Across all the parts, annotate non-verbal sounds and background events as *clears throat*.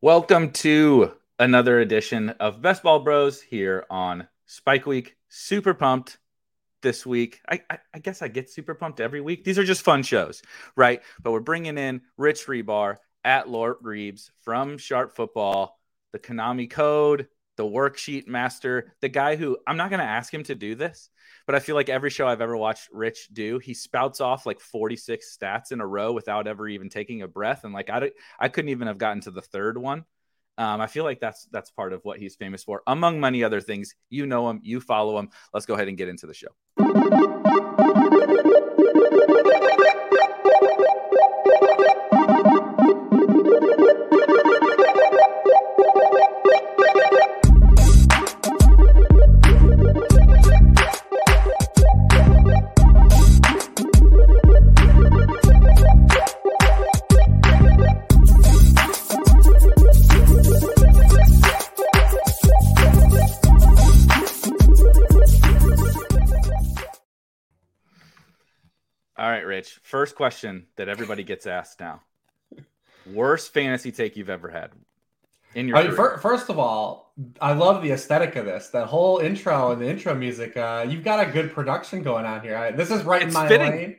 Welcome to another edition of Best Ball Bros here on Spike Week. Super pumped this week. I, I, I, guess I get super pumped every week. These are just fun shows, right? But we're bringing in Rich Hribar at Lord Reebs from Sharp Football, the Konami Code, the worksheet master, the guy who I'm not going to ask him to do this, but I feel like every show I've ever watched Rich do, he spouts off like 46 stats in a row without ever even taking a breath. And like, I, I couldn't even have gotten to the third one. Um, I feel like that's that's part of what he's famous for, among many other things. You know him, you follow him. Let's go ahead and get into the show. First question that everybody gets asked now: worst fantasy take you've ever had in your? I mean, for, first of all, I love the aesthetic of this. That whole intro and the intro music. Uh, you've got a good production going on here. I, this is right it's in my fitting. lane.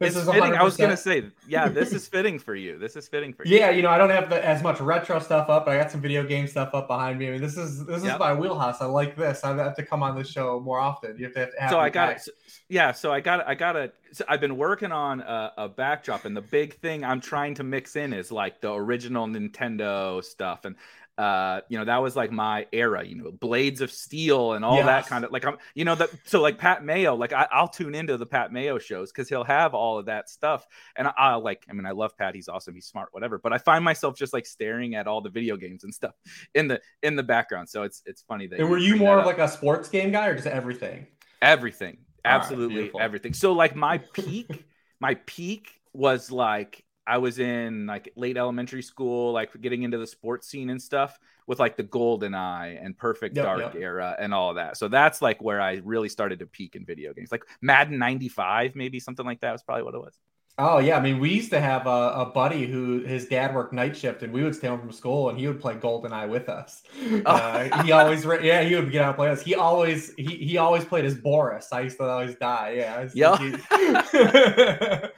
This it's is fitting. 100%. I was gonna say, yeah, this is *laughs* fitting for you. This is fitting for you. Yeah, you know, I don't have the, as much retro stuff up, but I got some video game stuff up behind me. I mean, this is this yep. is my wheelhouse. I like this. I have to come on the show more often. You have to. Have so I got it. Yeah, so I got I got a. So I've been working on a, a backdrop, and the big thing I'm trying to mix in is like the original Nintendo stuff, and uh, you know, that was like my era, you know, Blades of Steel and all yes. that kind of like I'm, you know, that so like Pat Mayo, like I, will tune into the Pat Mayo shows because he'll have all of that stuff, and I, will like, I mean, I love Pat, he's awesome, he's smart, whatever, but I find myself just like staring at all the video games and stuff *laughs* in the in the background, so it's it's funny that. And were you more of like a sports game guy or just everything? Everything, absolutely right, everything. So like my *laughs* peak, my peak was like I was in like late elementary school, like getting into the sports scene and stuff with like the Golden Eye and Perfect yep, Dark yep. era and all of that. So that's like where I really started to peak in video games, like Madden '95, maybe something like that was probably what it was. Oh yeah, I mean, we used to have a, a, buddy who his dad worked night shift, and we would stay home from school, and he would play GoldenEye with us. *laughs* Uh, he always, yeah, he would get out and play us. He always, he he always played as Boris. I used to always die. Yeah, yeah. *laughs*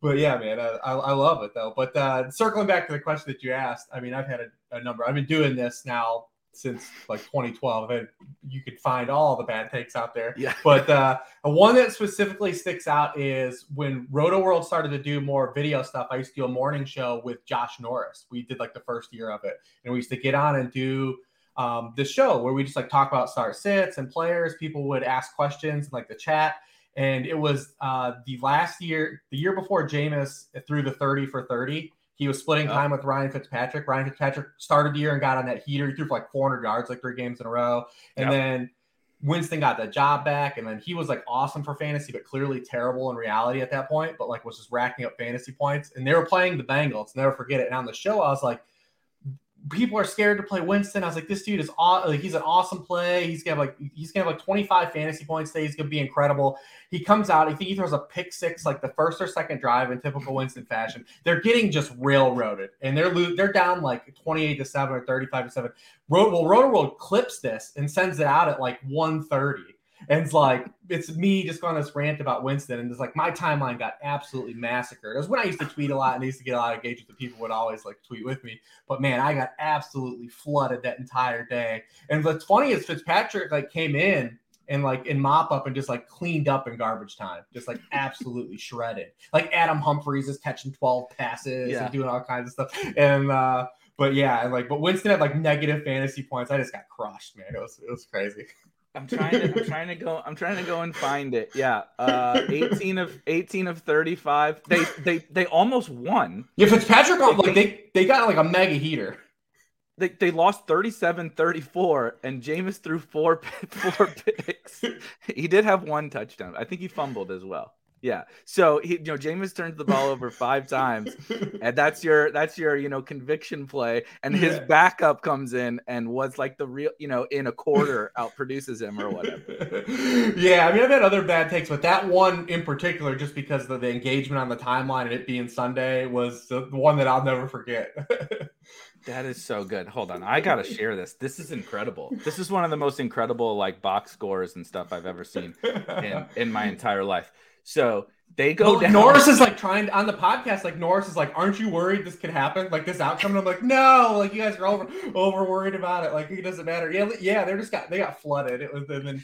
but yeah, man, I, I, love it though. But uh, circling back to the question that you asked, I mean, I've had a, a number. I've been doing this now since like 2012 and you could find all the bad takes out there. Yeah. *laughs* But uh one that specifically sticks out is when Rotoworld started to do more video stuff i used to do a morning show with josh norris. We did like the first year of it and we used to get on and do um, the show where we just like talk about star sits and players. People would ask questions in, like the chat and it was uh the last year the year before Jameis threw the 30 for 30 he was splitting time with Ryan Fitzpatrick. Ryan Fitzpatrick started the year and got on that heater. He threw for like 400 yards, like three games in a row. And then Winston got the job back. And then he was like awesome for fantasy, but clearly terrible in reality at that point, but like was just racking up fantasy points. And they were playing the Bengals. Never forget it. And on the show, I was like, people are scared to play Winston. I was like, this dude is aw- like he's an awesome play. He's gonna have like he's gonna have like 25 fantasy points today. He's gonna be incredible. He comes out, I think he throws a pick six like the first or second drive in typical Winston fashion. They're getting just railroaded and they're lo- they're down like 28 to 7 or 35 to 7. Road well, Rotoworld clips this and sends it out at like 130 and it's like it's me just going on this rant about Winston, and it's like my timeline got absolutely massacred. It was when I used to tweet a lot and I used to get a lot of engagement. The people would always like tweet with me, but man, I got absolutely flooded that entire day. And what's funny is Fitzpatrick like came in and like in mop up and just like cleaned up in garbage time, just like *laughs* absolutely shredded. Like Adam Humphries is catching 12 passes yeah. and doing all kinds of stuff. And uh but yeah, like but Winston had like negative fantasy points. I just got crushed, man. It was it was crazy. *laughs* I'm trying to I'm trying to go I'm trying to go and find it. Yeah. Uh *laughs* 18 of 18 of 35. They they they almost won. Yeah, Fitzpatrick they, like they they got like a mega heater. They, they lost 37-34 and Jameis threw four *laughs* four picks. *laughs* he did have one touchdown. I think he fumbled as well. Yeah. So he, you know, Jameis turns the ball over five times, and that's your that's your you know conviction play. And his yeah. backup comes in and was like the real you know in a quarter *laughs* out produces him or whatever. Yeah, I mean I've had other bad takes, but that one in particular, just because of the engagement on the timeline and it being Sunday, was the one that I'll never forget. *laughs* That is so good. Hold on. I got to share this. This is incredible. This is one of the most incredible like box scores and stuff I've ever seen in, in my entire life. So they go well, down. Norris is like trying on the podcast, like Norris is like, Aren't you worried this could happen? Like this outcome? And I'm like, No, like you guys are over over worried about it. Like it doesn't matter. Yeah, yeah, they're just got they got flooded. It was and then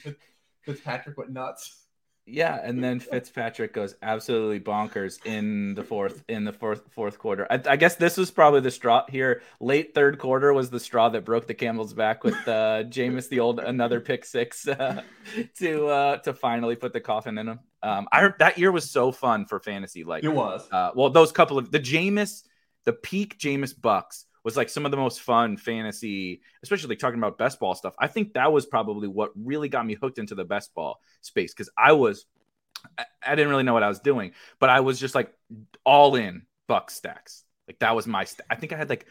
Fitzpatrick went nuts. Yeah, and then *laughs* Fitzpatrick goes absolutely bonkers in the fourth in the fourth fourth quarter. I, I, guess this was probably the straw here. Late third quarter was the straw that broke the camel's back with uh, *laughs* Jameis the old another pick six uh, *laughs* to uh, to finally put the coffin in him. Um, I that year was so fun for fantasy. Like it was. Uh, well, those couple of the Jameis, the peak Jameis Bucks was like some of the most fun fantasy, especially like talking about best ball stuff. I think that was probably what really got me hooked into the best ball space because I was, I, I, didn't really know what I was doing, but I was just like all in Buck stacks. Like that was my, st- I think I had like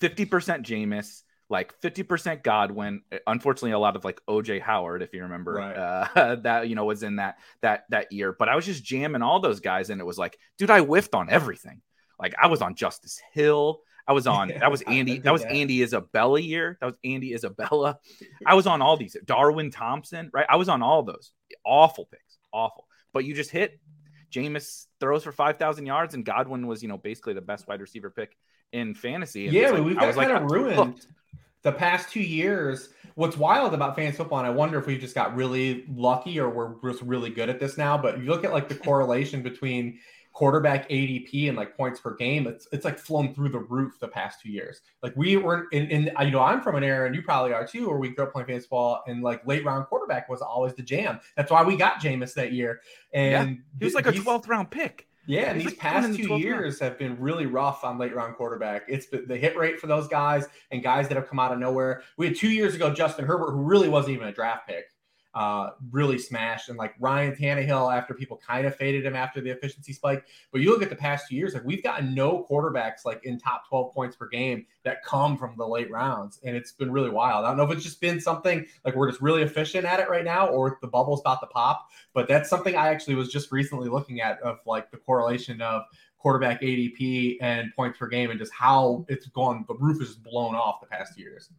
50% Jameis, like 50% Godwin. Unfortunately, a lot of like OJ Howard, if you remember, right. uh, *laughs* that you know was in that that that year. But I was just jamming all those guys, and it was like, dude, I whiffed on everything. Like I was on Justice Hill. I was on *laughs* that was Andy that was Andy Isabella year. That was Andy Isabella. I was on all these. Darwin Thompson, right? I was on all those. Awful picks. Awful. But you just hit Jameis throws for 5,000 yards and Godwin was, you know, basically the best wide receiver pick in fantasy. And yeah, like, we've got kind like, of ruined the past two years. What's wild about fantasy football, and I wonder if we just got really lucky or we're just really good at this now, but you look at like the correlation between quarterback ADP and like points per game, it's it's like flown through the roof the past two years. Like we were in, in you know, I'm from an era, and you probably are too, where we grew up playing baseball and like late round quarterback was always the jam. That's why we got Jameis that year. And yeah. he was like a 12th round pick. Yeah, and these like past two years have been really rough on late round quarterback. It's been the hit rate for those guys and guys that have come out of nowhere. We had two years ago Justin Herbert, who really wasn't even a draft pick uh, really smashed. And like Ryan Tannehill, after people kind of faded him after the efficiency spike. But you look at the past two years, like we've gotten no quarterbacks like in top 12 points per game that come from the late rounds. And it's been really wild. I don't know if it's just been something like we're just really efficient at it right now or the bubble's about to pop. But that's something I actually was just recently looking at of like the correlation of quarterback ADP and points per game and just how it's gone. The roof is blown off the past years.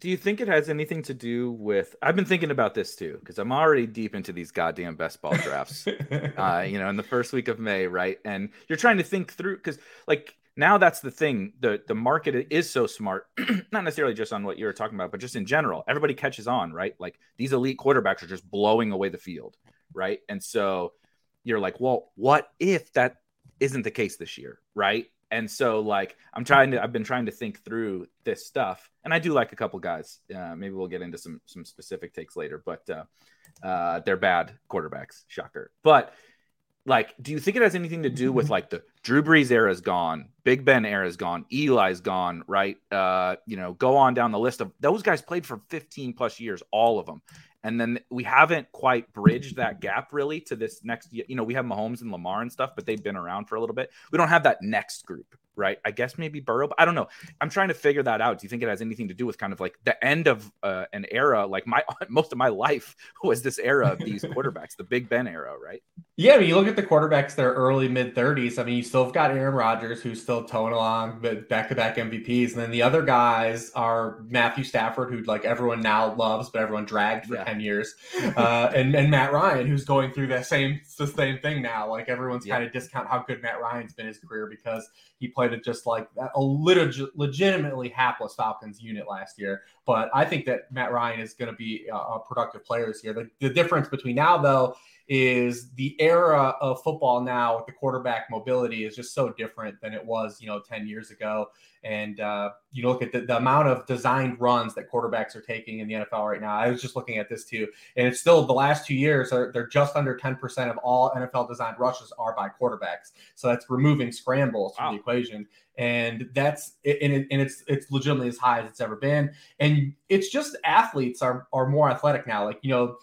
Do you think it has anything to do with? I've been thinking about this too because I'm already deep into these goddamn best ball drafts. *laughs* uh, you know, in the first week of May, right? And you're trying to think through because, like, now that's the thing. the The market is so smart, *clears throat* not necessarily just on what you were talking about, but just in general. Everybody catches on, right? Like these elite quarterbacks are just blowing away the field, right? And so you're like, well, what if that isn't the case this year, right? And so, like, I'm trying to, I've been trying to think through this stuff, and I do like a couple guys. Uh, maybe we'll get into some some specific takes later, but uh, uh, they're bad quarterbacks. Shocker. But like, do you think it has anything to do with like the Drew Brees era is gone, Big Ben era is gone, Eli's gone, right? Uh, you know, go on down the list of those guys played for 15 plus years, all of them. And then we haven't quite bridged that gap really to this next. You know, we have Mahomes and Lamar and stuff, but they've been around for a little bit. We don't have that next group, right? I guess maybe Burrow. But I don't know. I'm trying to figure that out. Do you think it has anything to do with kind of like the end of uh, an era? Like my *laughs* most of my life was this era of these quarterbacks, the Big Ben era, right? Yeah, I mean, you look at the quarterbacks, they're early mid 30s. I mean, you still got Aaron Rodgers, who's still towing along, but back to back MVPs. And then the other guys are Matthew Stafford, who like everyone now loves, but everyone dragged for yeah. 10 years, uh, and and Matt Ryan, who's going through the same the same thing now. Like everyone's yeah. kind of discount how good Matt Ryan's been his career because he played it just like a lit- legitimately hapless Falcons unit last year. But I think that Matt Ryan is going to be a, a productive player this year. The, the difference between now though is the era of football now with the quarterback mobility is just so different than it was, you know, 10 years ago. And uh, you look at the, the, amount of designed runs that quarterbacks are taking in the NFL right now. I was just looking at this too. And it's still the last two years, are, they're just under 10% of all NFL designed rushes are by quarterbacks. So that's removing scrambles wow. from the equation. And that's and, it, and it's it's legitimately as high as it's ever been. And it's just athletes are are more athletic now. Like, you know,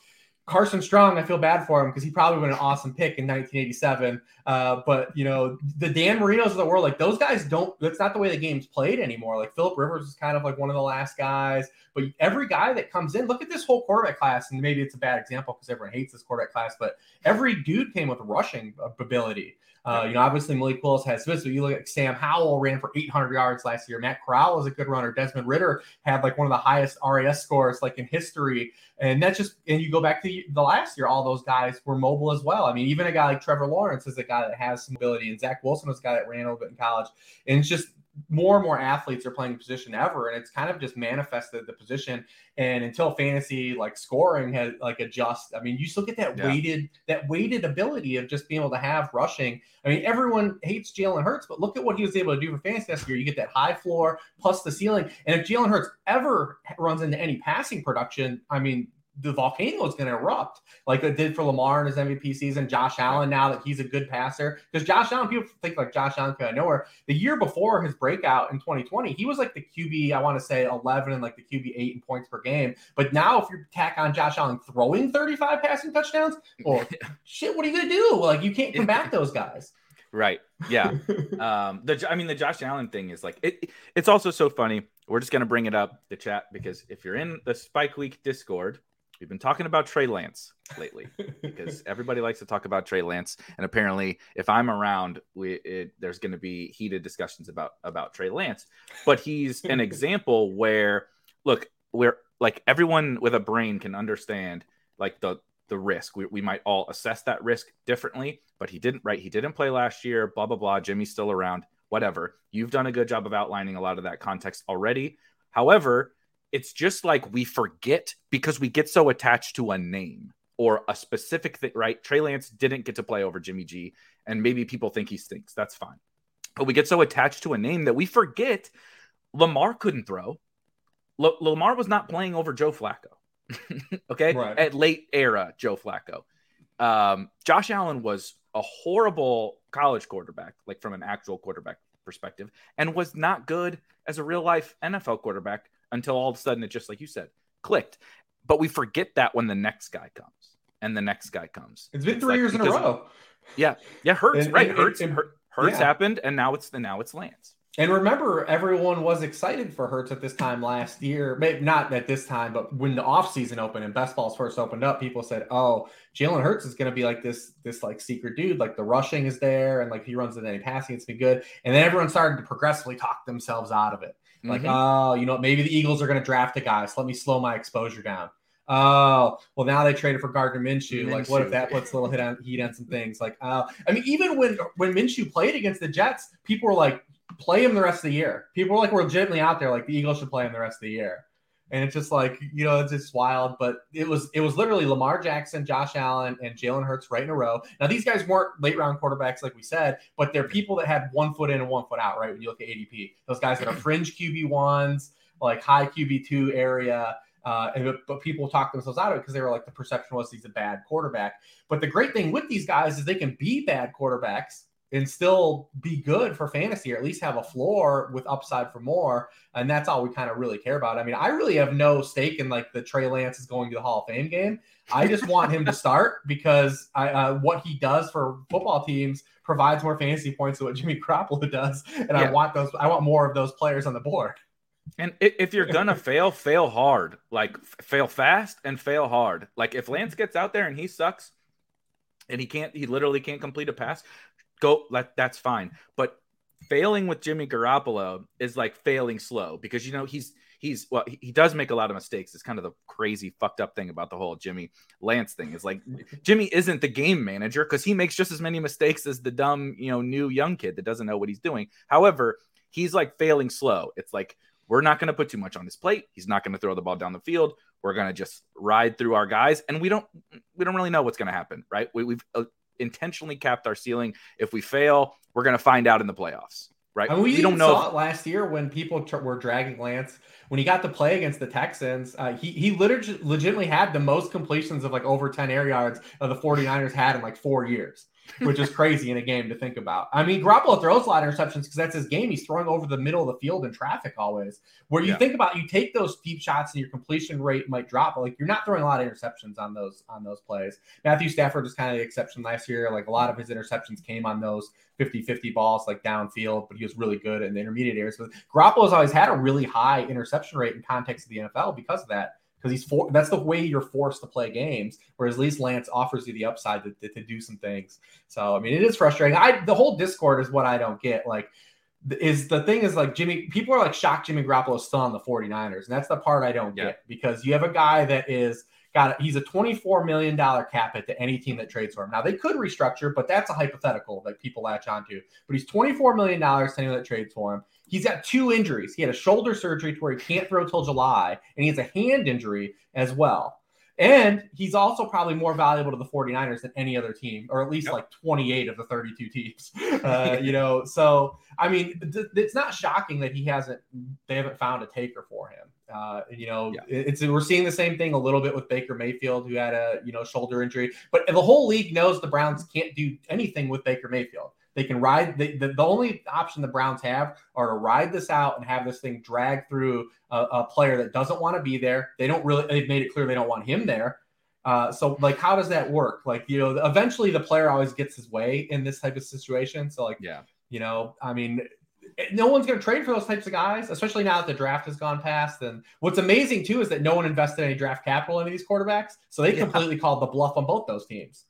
Carson Strong, I feel bad for him because he probably would an awesome pick in 1987. Uh, but you know, the Dan Marinos of the world, like those guys don't. That's not the way the game's played anymore. Like Philip Rivers is kind of like one of the last guys. But every guy that comes in, look at this whole quarterback class, and maybe it's a bad example because everyone hates this quarterback class. But every dude came with rushing ability. Uh, you know, obviously Malik Willis has this, but you look at Sam Howell ran for 800 yards last year. Matt Corral was a good runner. Desmond Ridder had like one of the highest RAS scores like in history. And that's just, and you go back to the last year, all those guys were mobile as well. I mean, even a guy like Trevor Lawrence is a guy that has some ability, and Zach Wilson was a guy that ran a little bit in college. And it's just more and more athletes are playing position ever and it's kind of just manifested the position. And until fantasy like scoring has like adjust i mean you still get that yeah. weighted that weighted ability of just being able to have rushing. I mean everyone hates jalen hurts but look at what he was able to do for fantasy this year. You get that high floor plus the ceiling. And if jalen hurts ever runs into any passing production i mean the volcano is going to erupt like it did for Lamar in his MVP season. Josh Allen, now that he's a good passer, because Josh Allen, people think like Josh Allen could nowhere. The year before his breakout in 2020, he was like the QB, I want to say 11 and like the QB eight in points per game. But now, if you tack on Josh Allen throwing 35 passing touchdowns, *laughs* well, shit, what are you going to do? Like, you can't combat *laughs* those guys. Right. Yeah. *laughs* um, the I mean the Josh Allen thing is like it. It's also so funny. We're just gonna bring it up the chat because if you're in the Spike Week Discord, We've been talking about Trey Lance lately because *laughs* everybody likes to talk about Trey Lance, and apparently, if I'm around, we it, there's going to be heated discussions about about Trey Lance. But he's an *laughs* example where, look, where like everyone with a brain can understand like the the risk. We, we might all assess that risk differently, but he didn't. Right? He didn't play last year. Blah blah blah. Jimmy's still around. Whatever. You've done a good job of outlining a lot of that context already. However, it's just like we forget because we get so attached to a name or a specific thing, right? Trey Lance didn't get to play over Jimmy G, and maybe people think he stinks. That's fine. But we get so attached to a name that we forget Lamar couldn't throw. L- Lamar was not playing over Joe Flacco. *laughs* okay. Right. At late era Joe Flacco. Um, Josh Allen was a horrible college quarterback, like from an actual quarterback perspective, and was not good as a real life NFL quarterback until all of a sudden it just like you said clicked. But we forget that when the next guy comes and the next guy comes. It's been it's three like, years in a row. Yeah, yeah, hurts right. Hurts and, hurts yeah. happened, and now it's the now it's Lance. And remember, everyone was excited for Hurts at this time last year. Maybe not at this time, but when the offseason opened and best balls first opened up, people said, "Oh, Jalen Hurts is going to be like this, this like secret dude. Like the rushing is there, and like he runs in any passing, it's been good." And then everyone started to progressively talk themselves out of it. Like, mm-hmm. oh, you know, maybe the Eagles are going to draft a guy, so let me slow my exposure down. Oh, well, now they traded for Gardner Minshew. Minshew. Like, what if that puts a little hit on heat on some things? Like, uh, I mean, even when when Minshew played against the Jets, people were like, play him the rest of the year. People were like, we're legitimately out there, like the Eagles should play him the rest of the year and it's just like you know it's just wild but it was it was literally lamar jackson josh allen and jalen hurts right in a row. Now these guys weren't late round quarterbacks like we said but they're people that had one foot in and one foot out right? When you look at adp those guys that are fringe qb ones like high qb two area uh, and, but people talk themselves out of it because they were like the perception was he's a bad quarterback. But the great thing with these guys is they can be bad quarterbacks and still be good for fantasy or at least have a floor with upside for more. And that's all we kind of really care about. I mean, I really have no stake in like the Trey Lance is going to the Hall of Fame game. I just want him to start *laughs* because I, uh, what he does for football teams provides more fantasy points than what Jimmy Garoppolo does. And yeah. I want those, I want more of those players on the board. And if you're gonna fail, fail hard. Like fail fast and fail hard. Like if Lance gets out there and he sucks, and he can't, he literally can't complete a pass go let that's fine. But failing with Jimmy Garoppolo is like failing slow because you know he's he's well he does make a lot of mistakes. It's kind of the crazy fucked up thing about the whole Jimmy Lance thing is like Jimmy isn't the game manager because he makes just as many mistakes as the dumb you know new young kid that doesn't know what he's doing. However, he's like failing slow. It's like we're not going to put too much on his plate. He's not going to throw the ball down the field. We're going to just ride through our guys, and we don't we don't really know what's going to happen, right? We, have intentionally capped our ceiling. If we fail, we're going to find out in the playoffs, right? Mean, we, we don't know. Saw if... it last year when people t- were dragging Lance when he got to play against the Texans. Uh, he he literally legitimately had the most completions of like over ten air yards of the 49ers had in like four years which is crazy in a game to think about. I mean, Garoppolo throws a lot of interceptions because that's his game. He's throwing over the middle of the field in traffic always. Where you yeah. think about you take those deep shots and your completion rate might drop, but like you're not throwing a lot of interceptions on those on those plays. Matthew Stafford was kind of the exception last year. Like a lot of his interceptions came on those 50-50 balls like downfield, but he was really good in the intermediate areas. But Garoppolo's always had a really high interception rate in context of the NFL because of that because he's for that's the way you're forced to play games. Whereas at least Lance offers you the upside to, to, to do some things. So I mean, it is frustrating. I the whole Discord is what I don't get. Like is the thing is like Jimmy, people are like shocked Jimmy Garoppolo is still on the 49ers. And that's the part I don't yeah. get because you have a guy that is got he's a $24 million cap hit to any team that trades for him. Now they could restructure, but that's a hypothetical that people latch onto. But he's $24 million to anyone that trades for him. He's got two injuries. He had a shoulder surgery to where he can't throw till July, and he has a hand injury as well. And he's also probably more valuable to the 49ers than any other team, or at least yep. like 28 of the 32 teams. *laughs* Uh, you know, so I mean, th- it's not shocking that he hasn't, they haven't found a taker for him. Uh, you know, yeah. it's we're seeing the same thing a little bit with Baker Mayfield, who had a you know shoulder injury, but the whole league knows the Browns can't do anything with Baker Mayfield. They can ride the, the, the, only option the Browns have are to ride this out and have this thing drag through a, a player that doesn't want to be there. They don't really, they've made it clear they don't want him there. Uh, so like, how does that work? Like, you know, eventually the player always gets his way in this type of situation. So like, yeah, you know, I mean, no one's going to trade for those types of guys, especially now that the draft has gone past. And what's amazing too is that no one invested any draft capital into these quarterbacks, so they yeah. completely called the bluff on both those teams.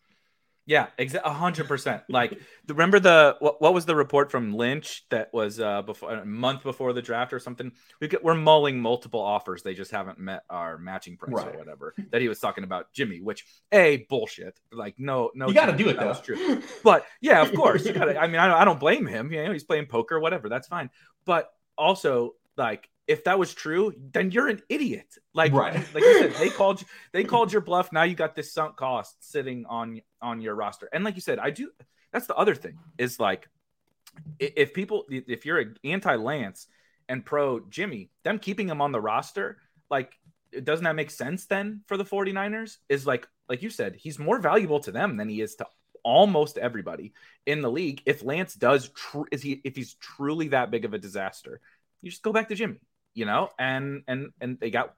Yeah, exactly, hundred percent. Like, remember the what, what, was the report from Lynch that was uh before a month before the draft or something? We get, we're mulling multiple offers. They just haven't met our matching price right. or whatever that he was talking about Jimmy. Which a bullshit. Like, no, no, you got to do it. That was true. But yeah, of course, you got to. *laughs* I mean, I don't, I don't blame him. You know, he's playing poker, whatever. That's fine. But also, like, if that was true, then you're an idiot. Like, right. like you said, they *laughs* called you, they called your bluff. Now you got this sunk cost sitting on on your roster. And like you said, I do. That's the other thing is like, if people, if you're an anti Lance and pro Jimmy, them keeping him on the roster, like, doesn't that make sense then for the 49ers? Is like, like you said, he's more valuable to them than he is to almost everybody in the league. If Lance does, tr- is he if he's truly that big of a disaster, you just go back to Jimmy you know, and and and they got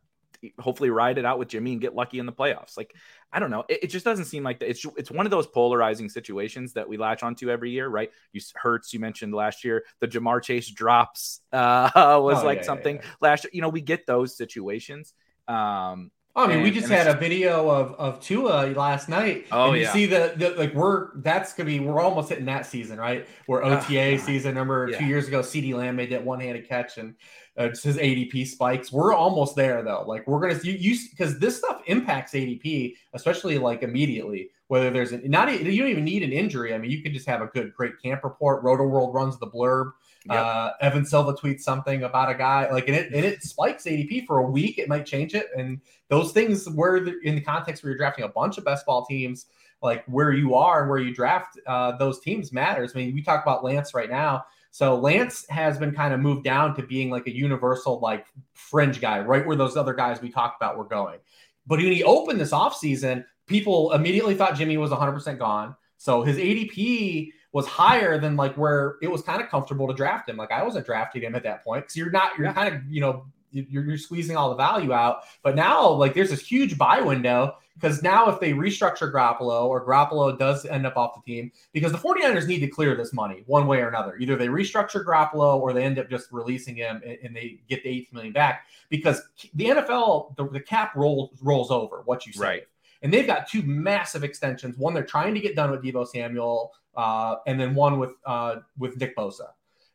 hopefully ride it out with Jimmy and get lucky in the playoffs. Like, I don't know. It, it, just doesn't seem like that. It's it's one of those polarizing situations that we latch onto every year, right? You Hurts, you mentioned last year, the Ja'Marr Chase drops *laughs* uh, was oh, like yeah, something yeah, yeah. last year. You know, we get those situations. Um, I mean, and, we just had a video of of Tua last night. Oh and you yeah. see the, the like we're that's gonna be we're almost hitting that season, right? We're OTA season. Remember yeah. two years ago, CeeDee Lamb made that one handed catch and uh, his ADP spikes. We're almost there though. Like we're gonna you because this stuff impacts ADP, especially like immediately. Whether there's an, not you don't even need an injury. I mean, you could just have a good great camp report. Roto World runs the blurb. Yep. Uh, Evan Silva tweets something about a guy like and it and it spikes ADP for a week. It might change it, and those things where in the context where you're drafting a bunch of best ball teams, like where you are and where you draft uh, those teams matters. I mean, we talk about Lance right now so Lance has been kind of moved down to being like a universal, like fringe guy, right where those other guys we talked about were going. But when he opened this offseason, people immediately thought Jimmy was 100% gone. So his ADP was higher than like where it was kind of comfortable to draft him. Like I wasn't drafting him at that point because you're not, you're yeah. kind of, you know, you're, you're squeezing all the value out. But now, like, there's this huge buy window because now if they restructure Garoppolo or Garoppolo does end up off the team, because the 49ers need to clear this money one way or another. Either they restructure Garoppolo or they end up just releasing him and, and they get the 8 million back because the NFL, the, the cap rolls rolls over what you say. Right. And they've got two massive extensions. One they're trying to get done with Deebo Samuel, uh, and then one with uh, with Nick Bosa.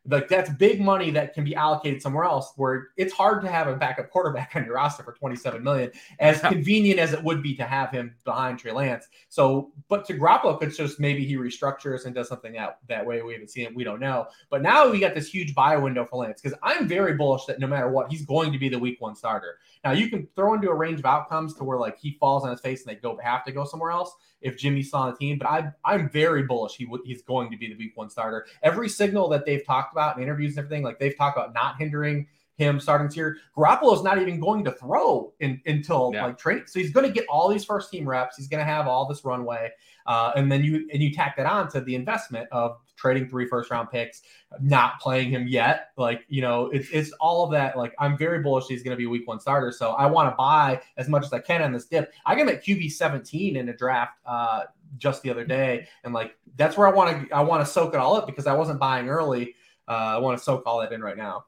Like that's big money that can be allocated somewhere else where it's hard to have a backup quarterback *laughs* on your roster for 27 million, as convenient as it would be to have him behind Trey Lance. So, but to Garoppolo, it's just maybe he restructures and does something that, that way. We haven't seen it. We don't know. But now we got this huge buy window for Lance because I'm very bullish that no matter what, he's going to be the week one starter. Now you can throw into a range of outcomes to where like he falls on his face and they go have to go somewhere else if Jimmy's on the team. But I I'm very bullish he he's going to be the week one starter. Every signal that they've talked about in interviews and everything, like they've talked about not hindering him starting year. Garoppolo's not even going to throw in, until yeah. like training. So he's going to get all these first team reps. He's going to have all this runway. Uh, and then you and you tack that on to the investment of trading three first round picks, not playing him yet. Like, you know, it's, it's all of that. Like, I'm very bullish he's going to be a week one starter. So I want to buy as much as I can on this dip. I got him at QB 17 in a draft uh, just the other day. And like, that's where I want to, I want to soak it all up because I wasn't buying early. Uh, I want to soak all that in right now.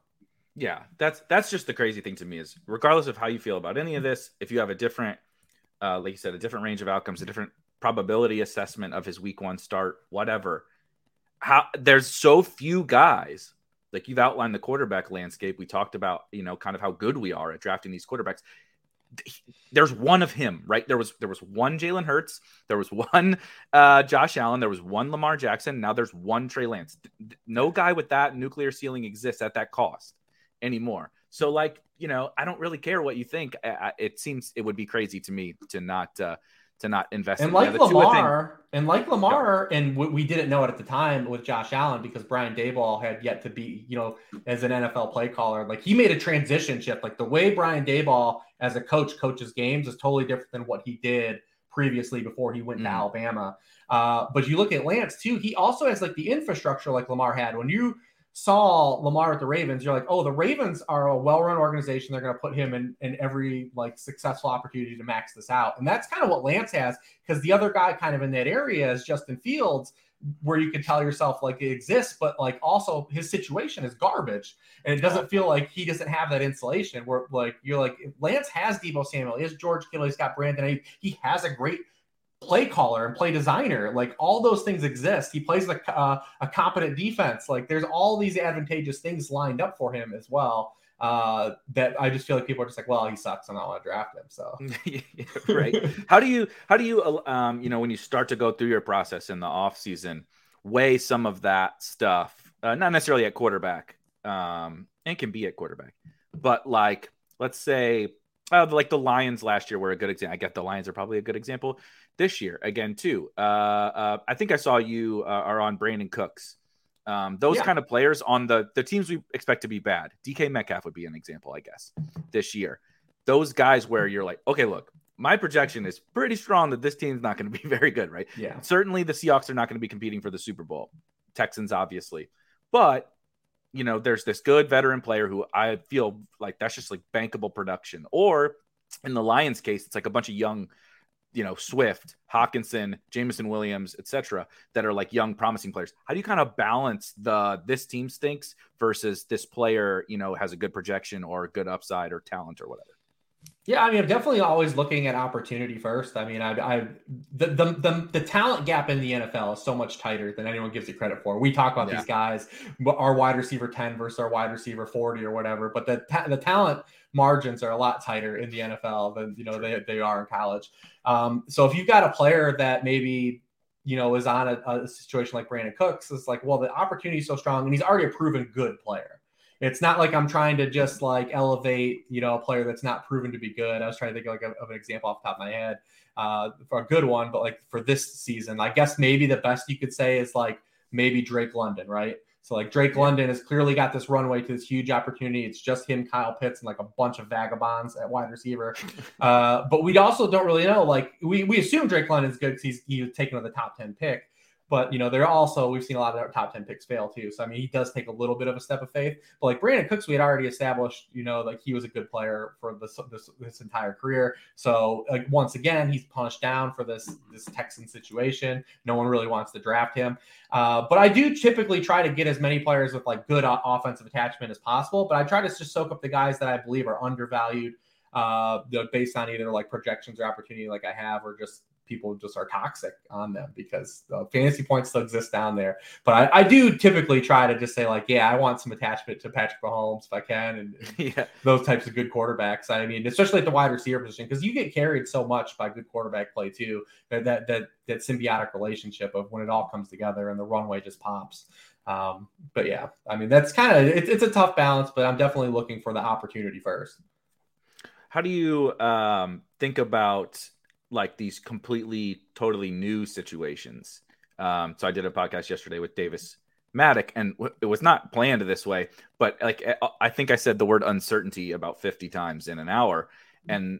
Yeah, that's that's just the crazy thing to me is regardless of how you feel about any of this, if you have a different, uh, like you said, a different range of outcomes, a different probability assessment of his week one start, whatever. How there's so few guys like you've outlined the quarterback landscape. We talked about you know kind of how good we are at drafting these quarterbacks. There's one of him, right? There was there was one Jalen Hurts, there was *laughs* one uh, Josh Allen, there was one Lamar Jackson. Now there's one Trey Lance. No guy with that nuclear ceiling exists at that cost anymore. So, like, you know, I don't really care what you think. I, it seems it would be crazy to me to not uh, to not invest. And in like Lamar, and like Lamar, and we didn't know it at the time with Josh Allen because Brian Daboll had yet to be, you know, as an NFL play caller. Like he made a transition shift. Like the way Brian Daboll as a coach coaches games is totally different than what he did previously before he went mm. to Alabama. Uh, but you look at Lance too; he also has like the infrastructure like Lamar had. When you saw Lamar at the Ravens, you're like, oh, the Ravens are a well-run organization. They're going to put him in, in every like successful opportunity to max this out. And that's kind of what Lance has because the other guy kind of in that area is Justin Fields, where you can tell yourself like it exists, but like also his situation is garbage. And it doesn't feel like he doesn't have that insulation where like you're like Lance has Deebo Samuel, he has George Kittle, he's got Brandon. He has a great play caller and play designer. Like all those things exist. He plays a, uh, a competent defense. Like there's all these advantageous things lined up for him as well. Uh, that I just feel like people are just like, well, he sucks, and I want to draft him. So, *laughs* right? how do you, how do you, uh, um, you know, when you start to go through your process in the off season, weigh some of that stuff, uh, not necessarily at quarterback, um, and can be at quarterback, but like, let's say, uh, like the Lions last year were a good example. I get the Lions are probably a good example this year again too. Uh, uh, I think I saw you uh, are on Brandin Cooks. Um, those yeah. kind of players on the the teams we expect to be bad. DK Metcalf would be an example, I guess, this year. Those guys where you're like, okay, look, my projection is pretty strong that this team's not going to be *laughs* very good, right? Yeah. Certainly, the Seahawks are not going to be competing for the Super Bowl. Texans, obviously, but you know, there's this good veteran player who I feel like that's just like bankable production. Or in the Lions case, it's like a bunch of young you know Swift, Hockenson, Jameson Williams, etc., that are like young, promising players. How do you kind of balance the this team stinks versus this player, you know, has a good projection or good upside or talent or whatever? Yeah, I mean, I'm definitely always looking at opportunity first. I mean, I, I the, the, the the talent gap in the NFL is so much tighter than anyone gives it credit for. We talk about yeah. these guys, our wide receiver ten versus our wide receiver forty or whatever, but the the talent margins are a lot tighter in the NFL than you know they, they are in college. Um, so if you've got a player that maybe you know is on a, a situation like Brandin Cooks, it's like well the opportunity is so strong and he's already a proven good player. It's not like I'm trying to just like elevate you know a player that's not proven to be good. I was trying to think like of, of an example off the top of my head uh, for a good one, but like for this season, I guess maybe the best you could say is like maybe Drake London, right? So like Drake London has clearly got this runway to this huge opportunity. It's just him, Kyle Pitts, and like a bunch of vagabonds at wide receiver. *laughs* Uh, but we also don't really know. Like we we assume Drake London's good because he's he was taken with the top ten pick. But you know, they're also we've seen a lot of our top ten picks fail too. So I mean, he does take a little bit of a step of faith. But like Brandin Cooks, we had already established, you know, like he was a good player for this this, this entire career. So like once again, he's punched down for this this Texan situation. No one really wants to draft him. Uh, but I do typically try to get as many players with like good offensive attachment as possible. But I try to just soak up the guys that I believe are undervalued uh, based on either like projections or opportunity like I have, or just people just are toxic on them because the fantasy points still exist down there. But I, I, do typically try to just say like, yeah, I want some attachment to Patrick Mahomes if I can, and, and *laughs* yeah. those types of good quarterbacks. I mean, especially at the wide receiver position because you get carried so much by good quarterback play too. That that that that symbiotic relationship of when it all comes together and the runway just pops. Um, but yeah, I mean that's kind of it, it's a tough balance, but I'm definitely looking for the opportunity first. How do you um, think about like these completely totally new situations. Um, so I did a podcast yesterday with Davis Mattek, and it was not planned this way, but like I think I said the word uncertainty about 50 times in an hour. And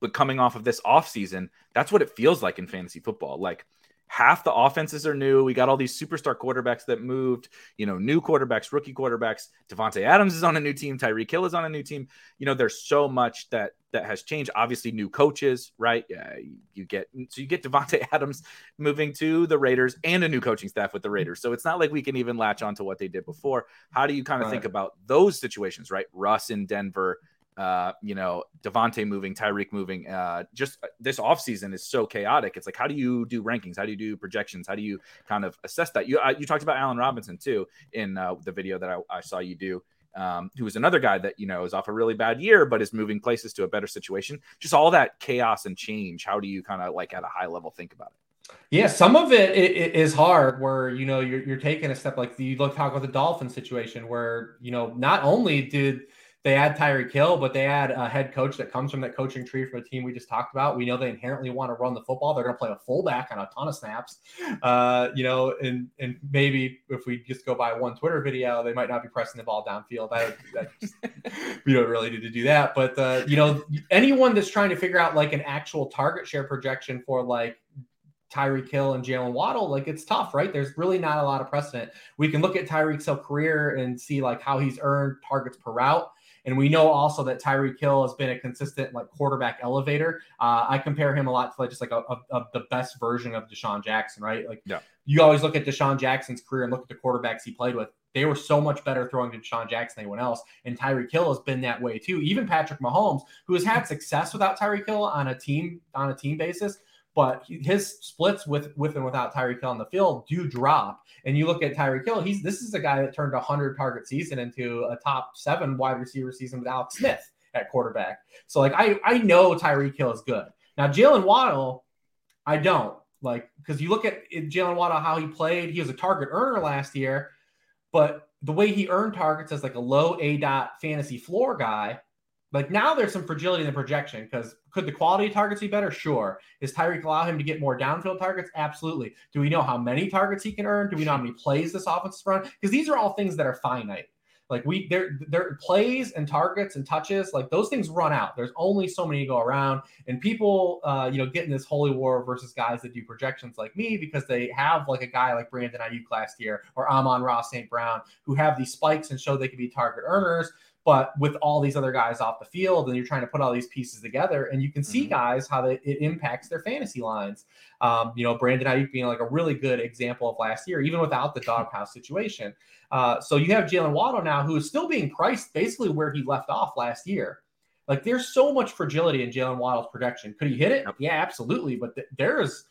but coming off of this off season, that's what it feels like in fantasy football. Like half the offenses are new. We got all these superstar quarterbacks that moved, you know, new quarterbacks, rookie quarterbacks. Davante Adams is on a new team. Tyreek Hill is on a new team. You know, there's so much that that has changed. Obviously, new coaches, right? Yeah, you get so you get Davante *laughs* Adams moving to the Raiders and a new coaching staff with the Raiders. So it's not like we can even latch on to what they did before. How do you kind of right. think about those situations, right? Russ in Denver, uh, you know, Davante moving, Tyreek moving. Uh, just uh, this offseason is so chaotic. It's like, how do you do rankings? How do you do projections? How do you kind of assess that? You uh, you talked about Allen Robinson too in uh, the video that I, I saw you do. Um, who is another guy that you know is off a really bad year, but is moving places to a better situation. Just all that chaos and change. How do you kind of like at a high level think about it? Yeah, some of it, it, it is hard where you know you're, you're taking a step like you look talk about the Dolphin situation where you know not only did they add Tyreek Hill, but they add a head coach that comes from that coaching tree from the team we just talked about. We know they inherently want to run the football. They're going to play a fullback on a ton of snaps. Uh, you know, and and maybe if we just go by one Twitter video, they might not be pressing the ball downfield. I, just, *laughs* we don't really need to do that. But uh, you know, anyone that's trying to figure out like an actual target share projection for like Tyreek Hill and Jalen Waddle, like it's tough, right? There's really not a lot of precedent. We can look at Tyreek's career and see like how he's earned targets per route. And we know also that Tyreek Hill has been a consistent like quarterback elevator. Uh, I compare him a lot to like just like a, a, a, the best version of DeSean Jackson, right? Like yeah. you always look at DeSean Jackson's career and look at the quarterbacks he played with. They were so much better throwing to DeSean Jackson than anyone else. And Tyreek Hill has been that way too. Even Patrick Mahomes, who has had success without Tyreek Hill on a team on a team basis, but his splits with with and without Tyreek Hill on the field do drop. And you look at Tyreek Hill, he's this is a guy that turned a hundred target season into a top seven wide receiver season with Alex Smith at quarterback. So like I I know Tyreek Hill is good. Now Jalen Waddle, I don't like because you look at Jalen Waddle how he played. He was a target earner last year, but the way he earned targets as like a low A dot fantasy floor guy like now there's some fragility in the projection because could the quality of targets be better? Sure. Is Tyreek allow him to get more downfield targets? Absolutely. Do we know how many targets he can earn? Do we know how many plays this offense is run? Because these are all things that are finite. Like we there there plays and targets and touches, like those things run out. There's only so many to go around. And people uh, you know, get in this holy war versus guys that do projections like me because they have like a guy like Brandon Aiyuk last year or Amon-Ra St. Brown who have these spikes and show they can be target earners but with all these other guys off the field and you're trying to put all these pieces together and you can see mm-hmm. guys how they, it impacts their fantasy lines. Um, you know brandon Aiyuk being like a really good example of last year even without the doghouse situation. Uh, so you have jalen waddle now who is still being priced basically where he left off last year. Like there's so much fragility in jalen waddle's production. Could he hit it? Yeah absolutely but th- there is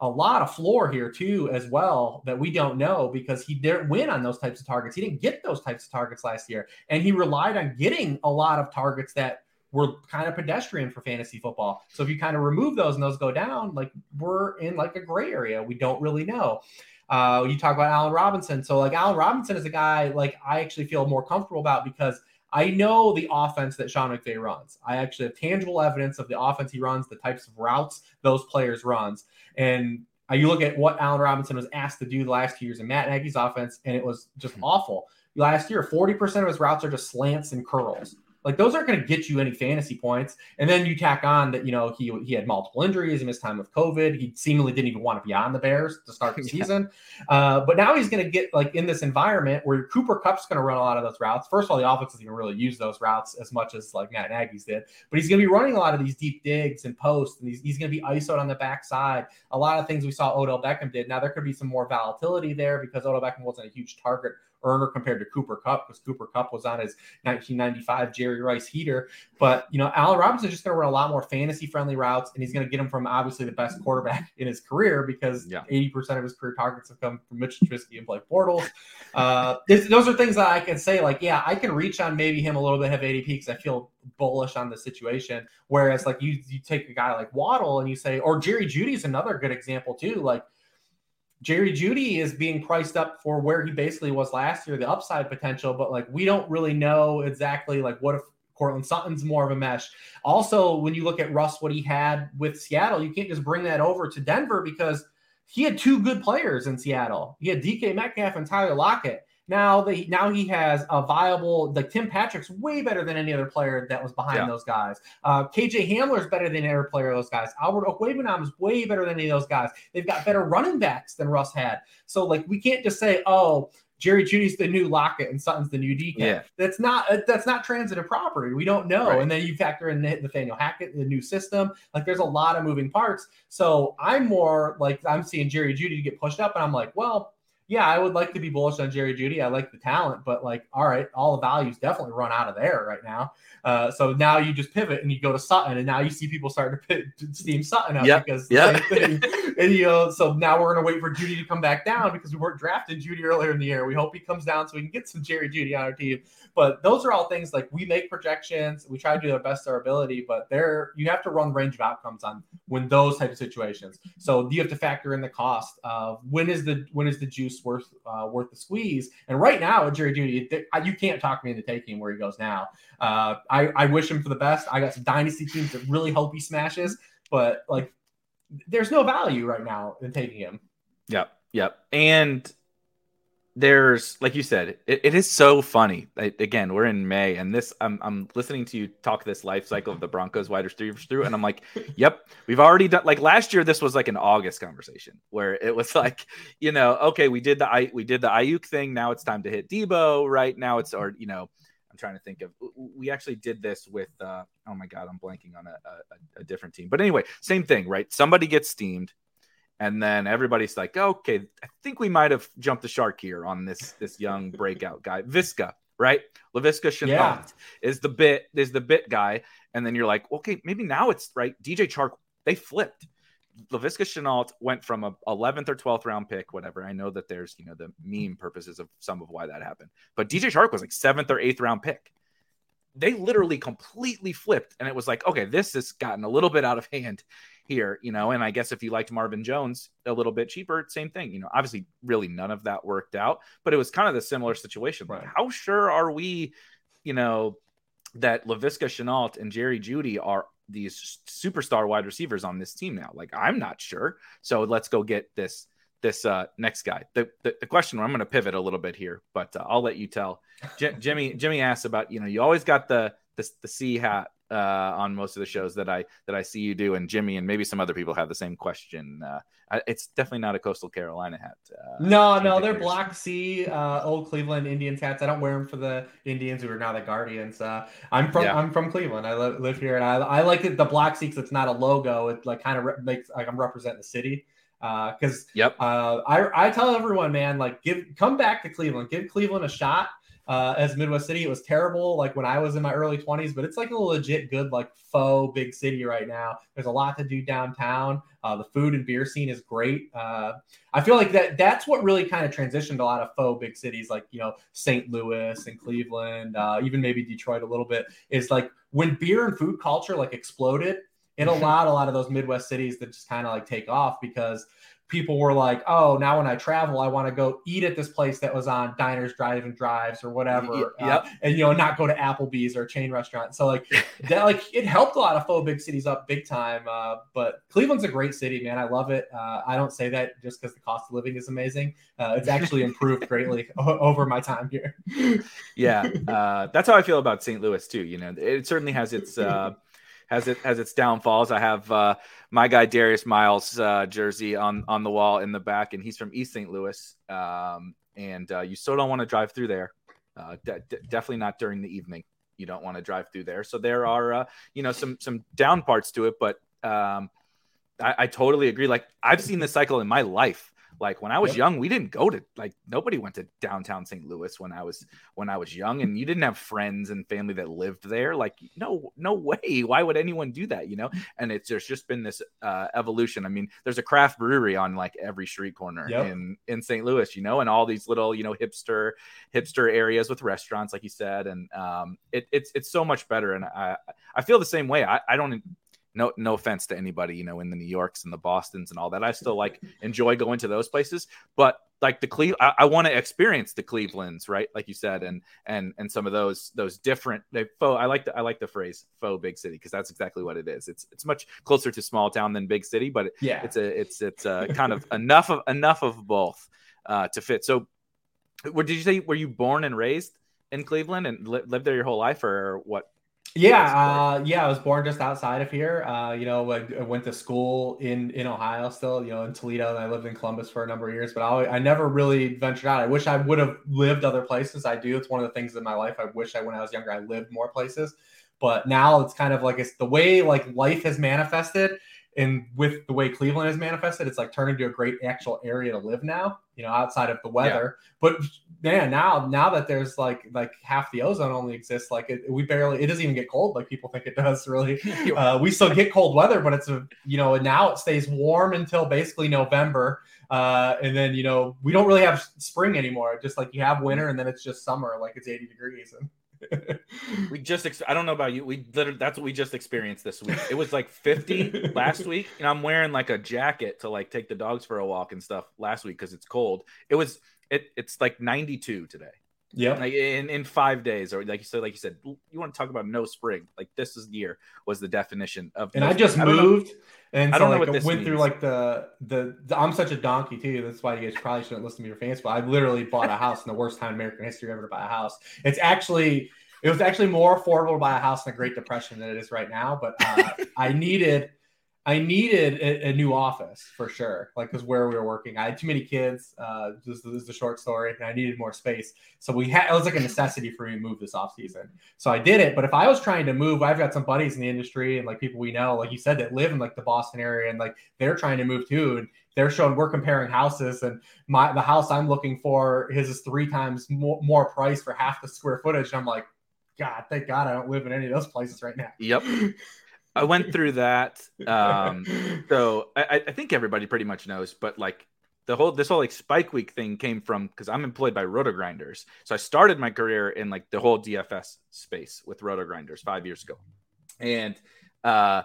a lot of floor here too as well that we don't know because he didn't win on those types of targets. He didn't get those types of targets last year, and he relied on getting a lot of targets that were kind of pedestrian for fantasy football. So if you kind of remove those and those go down, like we're in like a gray area. We don't really know. Uh, you talk about Allen Robinson. So like Allen Robinson is a guy like I actually feel more comfortable about because I know the offense that Sean McVay runs. I actually have tangible evidence of the offense he runs, the types of routes those players runs. And uh, you look at what Allen Robinson was asked to do the last two years in Matt Nagy's offense, and it was just hmm. awful. Last year, 40% of his routes are just slants and curls. Like those aren't going to get you any fantasy points. And then you tack on that, you know, he he had multiple injuries, he missed time with COVID. He seemingly didn't even want to be on the Bears to start the *laughs* yeah. season. Uh, but now he's going to get like in this environment where Cooper Kupp's going to run a lot of those routes. First of all, the offense doesn't even really use those routes as much as like Matt Nagy's did, but he's going to be running a lot of these deep digs and posts, and he's, he's going to be ISOed on the backside. A lot of things we saw Odell Beckham did. Now there could be some more volatility there because Odell Beckham wasn't a huge target earner compared to Cooper Kupp because Cooper Kupp was on his 1995 Jerry Rice heater. But you know, Allen Robinson is just going to run a lot more fantasy friendly routes, and he's going to get them from obviously the best quarterback *laughs* in his career because yeah. 80% of his career targets have come from Mitch Trubisky and Blake Bortles. Uh, *laughs* those are things that I can say, like, yeah, I can reach on maybe him a little bit, have ADP because I feel bullish on the situation. Whereas, like, you you take a guy like Waddle and you say, or Jerry Jeudy is another good example too, like Jerry Jeudy is being priced up for where he basically was last year, the upside potential, but like we don't really know exactly like what if Courtland Sutton's more of a mesh. Also, when you look at Russ, what he had with Seattle, you can't just bring that over to Denver because he had two good players in Seattle. He had DK Metcalf and Tyler Lockett. Now they now he has a viable like Tim Patrick's way better than any other player that was behind yeah. those guys. Uh, KJ Hamler's better than any other player of those guys. Albert Okwuegbunam is way better than any of those guys. They've got better running backs than Russ had. So like we can't just say, oh, Jerry Jeudy's the new Lockett and Sutton's the new DK. Yeah. That's not uh, that's not transitive property. We don't know. Right. And then you factor in Nathaniel Hackett, the new system. Like there's a lot of moving parts. So I'm more like I'm seeing Jerry Jeudy get pushed up, and I'm like, well, yeah, I would like to be bullish on Jerry Jeudy. I like the talent, but like, all right, all the values definitely run out of there right now. Uh, so now you just pivot and you go to Sutton, and now you see people starting to, pit, steam Sutton up yep. because yeah. *laughs* and you know, so now we're gonna wait for Jeudy to come back down because we weren't drafting Jeudy earlier in the year. We hope he comes down so we can get some Jerry Jeudy on our team. But those are all things like we make projections, we try to do the best of our ability, but there you have to run range of outcomes on when those type of situations. So you have to factor in the cost of when is the when is the juice worth uh, worth the squeeze. And right now, with Jerry Jeudy, you can't talk me into taking where he goes now. Uh, I, I wish him for the best. I got some dynasty teams that really hope he smashes, but like, there's no value right now in taking him. Yep, yep. And there's like you said it, it is so funny. Again we're in may and this I'm, I'm listening to you talk this life cycle of the broncos wide receivers through and i'm like *laughs* yep we've already done like last year this was like an august conversation where it was like you know okay we did the i we did the Aiyuk thing now it's time to hit Deebo right? Now it's or you know i'm trying to think of we actually did this with uh oh my god i'm blanking on a, a, a different team. But anyway same thing right? Somebody gets steamed and then everybody's like, okay, I think we might have jumped the shark here on this this young *laughs* breakout guy, Visca, right? Laviska Shenault yeah. is the bit is the bit guy, and then you're like, okay, maybe now it's right. DJ Chark, they flipped. Laviska Shenault went from a 11th or 12th round pick, whatever. I know that there's you know the meme purposes of some of why that happened, but DJ Chark was like seventh or eighth round pick. They literally completely flipped, and it was like, okay, this has gotten a little bit out of hand here, you know, and I guess if you liked Marvin Jones a little bit cheaper, same thing, you know, obviously really none of that worked out, but it was kind of the similar situation. Right. How sure are we, you know, that Laviska Shenault and Jerry Jeudy are these superstar wide receivers on this team now? Like, I'm not sure. So let's go get this this uh, next guy. The, the, the question I'm going to pivot a little bit here, but uh, I'll let you tell. J- Jimmy Jimmy asked about you know you always got the the, the C hat uh, on most of the shows that I that I see you do, and Jimmy and maybe some other people have the same question. Uh, it's definitely not a Coastal Carolina hat. Uh, no, no, they're Block C, uh, old Cleveland Indians hats. I don't wear them for the Indians who are now the Guardians. Uh, I'm from yeah. I'm from Cleveland. I live, live here, and I, I like it, the Block C because it's not a logo. It like kind of re- makes like I'm representing the city because uh, yep. Uh, I I tell everyone, man, like give come back to Cleveland, give Cleveland a shot uh, as Midwest City. It was terrible like when I was in my early 20s, but it's like a legit good, like faux big city right now. There's a lot to do downtown. Uh, the food and beer scene is great. Uh, I feel like that that's what really kind of transitioned a lot of faux big cities like, you know, St. Louis and Cleveland, uh, even maybe Detroit a little bit, is like when beer and food culture like exploded, it allowed a lot of those Midwest cities to just kind of like take off because – people were like, "Oh, now when I travel, I want to go eat at this place that was on Diners, Drive and Drives or whatever, yep. uh, and you know, not go to Applebee's or a chain restaurant." So like *laughs* that, like it helped a lot of faux big cities up big time. Uh, but Cleveland's a great city, man. I love it. Uh, I don't say that just because the cost of living is amazing. Uh, it's actually improved *laughs* greatly o- over my time here. yeah, uh, that's how I feel about St. Louis too. You know, it certainly has its *laughs* uh, has it has its downfalls. I have uh, my guy Darius Miles uh, jersey on on the wall in the back, and he's from East St. Louis. Um, and uh, you still don't want to drive through there. Uh, de- de- definitely not during the evening. You don't want to drive through there. So there are uh, you know some some down parts to it, but um, I, I totally agree. Like I've seen this cycle in my life like when I was yep. young, we didn't go to like nobody went to downtown St. Louis when I was when I was young, and you didn't have friends and family that lived there. Like no, no way. Why would anyone do that? You know? And it's there's just been this uh, evolution. I mean, there's a craft brewery on like every street corner yep. in in St. Louis, you know, and all these little you know hipster hipster areas with restaurants, like you said, and um, it, it's it's so much better. And I I feel the same way. I, I don't no no offense to anybody you know in the new yorks and the bostons and all that i still like *laughs* enjoy going to those places but like the Cle- I, I want to experience the Clevelands, right? Like you said, and and and some of those those different they faux. I like the I like the phrase faux big city because that's exactly what it is. It's it's much closer to small town than big city, but yeah, it's a it's it's a *laughs* kind of enough of enough of both uh, to fit. So What did you say? Were you born and raised in Cleveland and li- lived there your whole life, or what? Yeah, uh, yeah. I was born just outside of here. Uh, you know, I, I, went to school in in Ohio, still, you know, in Toledo, and I lived in Columbus for a number of years. But I, I never really ventured out. I wish I would have lived other places. I do. It's one of the things in my life. I wish I, when I was younger, I lived more places. But now it's kind of like it's the way like life has manifested and with the way Cleveland has manifested, it's like turned into a great actual area to live now. You know, outside of the weather. Yeah. But man, now now that there's like like half the ozone only exists, like it, we barely it doesn't even get cold like people think it does. Really, *laughs* uh, we still get cold weather, but it's a you know and now it stays warm until basically November. Uh, and then you know we don't really have spring anymore. Just like you have winter, and then it's just summer, like it's 80 degrees. And we just ex- I don't know about you. We literally that's what we just experienced this week. It was like 50 *laughs* last week, and I'm wearing like a jacket to like take the dogs for a walk and stuff last week because it's cold. It was it it's like 92 today. Yeah. Like in, in five days, or like you said, like you said, you want to talk about no spring. Like this is year was the definition of And no I just spring. moved. I and I so don't know like, what this went means. through like the, the the I'm such a donkey too. That's why you guys probably shouldn't listen to me your fans. But I literally bought a house in the worst time in American history ever to buy a house. It's actually it was actually more affordable to buy a house in the Great Depression than it is right now. But uh, *laughs* I needed I needed a, a, new office for sure, like because where we were working, I had too many kids. Uh, this, this is the short story, and I needed more space. So we had it was like a necessity for me to move this off season. So I did it. But if I was trying to move, I've got some buddies in the industry and like people we know, like you said, that live in like the Boston area, and like they're trying to move too. And they're showing we're comparing houses, and my the house I'm looking for his is three times more, more price for half the square footage. And I'm like, God, thank God I don't live in any of those places right now. Yep. *laughs* I went through that. Um, *laughs* so I, I think everybody pretty much knows, but like the whole this whole like spike week thing came from because I'm employed by RotoGrinders. So I started my career in like the whole DFS space with RotoGrinders five years ago. And uh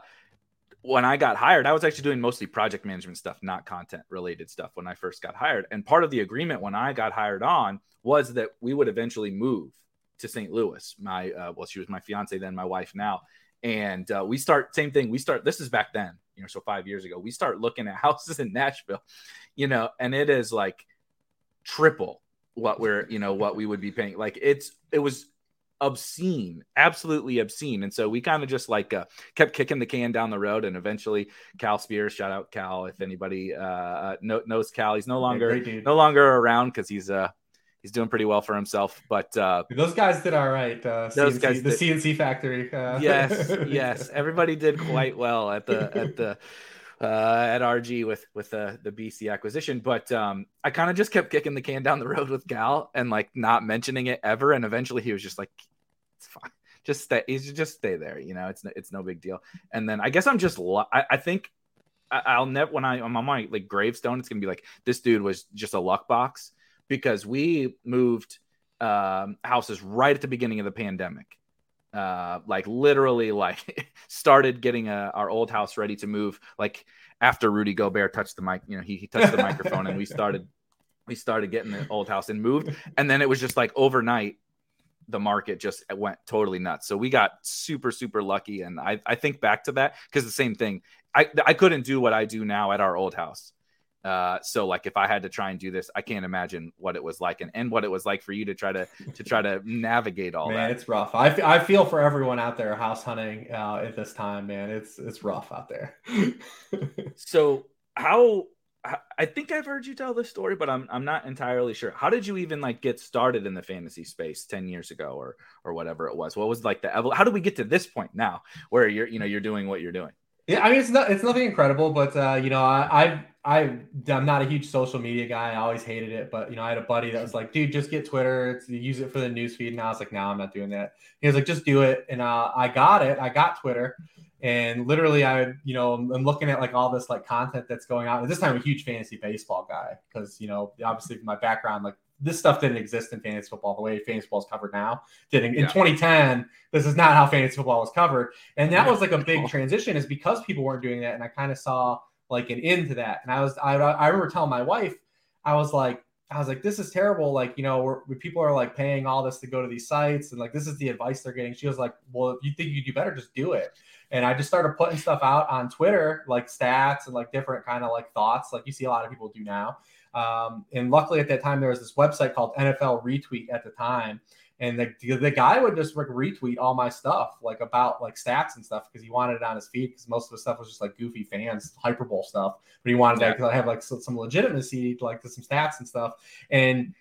when I got hired, I was actually doing mostly project management stuff, not content related stuff when I first got hired. And part of the agreement when I got hired on was that we would eventually move to St. Louis. My uh, well, she was my fiance then, my wife now, and uh, we start same thing. We start. This is back then, you know, so five years ago. We start looking at *laughs* houses in Nashville, you know, and it is like triple what we're, you know, what we would be paying. Like it's it was obscene, absolutely obscene. And so we kind of just like uh, kept kicking the can down the road, and eventually Cal Spears, shout out Cal, if anybody uh, knows Cal, he's no longer Yeah, no longer around because he's uh he's doing pretty well for himself. But uh, those guys did all right. Uh, Those CNC, guys the CNC factory. Uh, yes, *laughs* yes, everybody did quite well at the at the uh, at RG with with the the BC acquisition. But um, I kind of just kept kicking the can down the road with Cal and like not mentioning it ever. And eventually he was just like, "It's fine." Just stay. He's just stay there. You know, it's it's no big deal. And then I guess I'm just. I, I think I, I'll never when I I'm on my like gravestone. It's gonna be like this dude was just a luck box because we moved um, houses right at the beginning of the pandemic. Uh, like literally, like *laughs* started getting uh our old house ready to move. Like after Rudy Gobert touched the mic, you know, he, he touched the microphone, and we started *laughs* we started getting the old house and moved. And then it was just like overnight, the market just went totally nuts. So we got super super lucky, and I I think back to that because the same thing. I I couldn't do what I do now at our old house. Uh, so like if I had to try and do this, I can't imagine what it was like and, and what it was like for you to try to to try to *laughs* navigate all man, that. it's rough. I, f- I feel for everyone out there house hunting uh, at this time, man. It's it's rough out there. *laughs* So how I think I've heard you tell this story, but I'm I'm not entirely sure. How did you even like get started in the fantasy space 10 years ago or or whatever it was? What was like the evol- how did we get to this point now where you're you know you're doing what you're doing? Yeah, I mean it's not it's nothing incredible, but uh, you know I I I I'm not a huge social media guy. I always hated it, but you know I had a buddy that was like, dude, just get Twitter. It's, use it for the news feed. And I was like, no, I'm not doing that. He was like, just do it, and uh, I got it. I got Twitter, and literally I you know I'm looking at like all this like content that's going on. At this time, I'm a huge fantasy baseball guy because you know obviously my background like this stuff didn't exist in fantasy football the way fantasy football is covered now. Didn't in Yeah. 2010. This is not how fantasy football was covered. And that Yeah. was like a big transition, is because people weren't doing that, and I kind of saw like an end to that. And I was, I, I remember telling my wife, I was like, I was like, this is terrible. Like, you know, we're, people are like paying all this to go to these sites, and like this is the advice they're getting. She was like, well, if you think you do better, just do it. And I just started putting stuff out on Twitter, like stats and like different kind of like thoughts, like you see a lot of people do now. Um, and luckily at that time there was this website called NFL Retweet at the time, and the, the guy would just like retweet all my stuff like about like stats and stuff because he wanted it on his feed because most of the stuff was just like goofy fans hyperbole stuff. But he wanted yeah. to have like some legitimacy like to some stats and stuff. And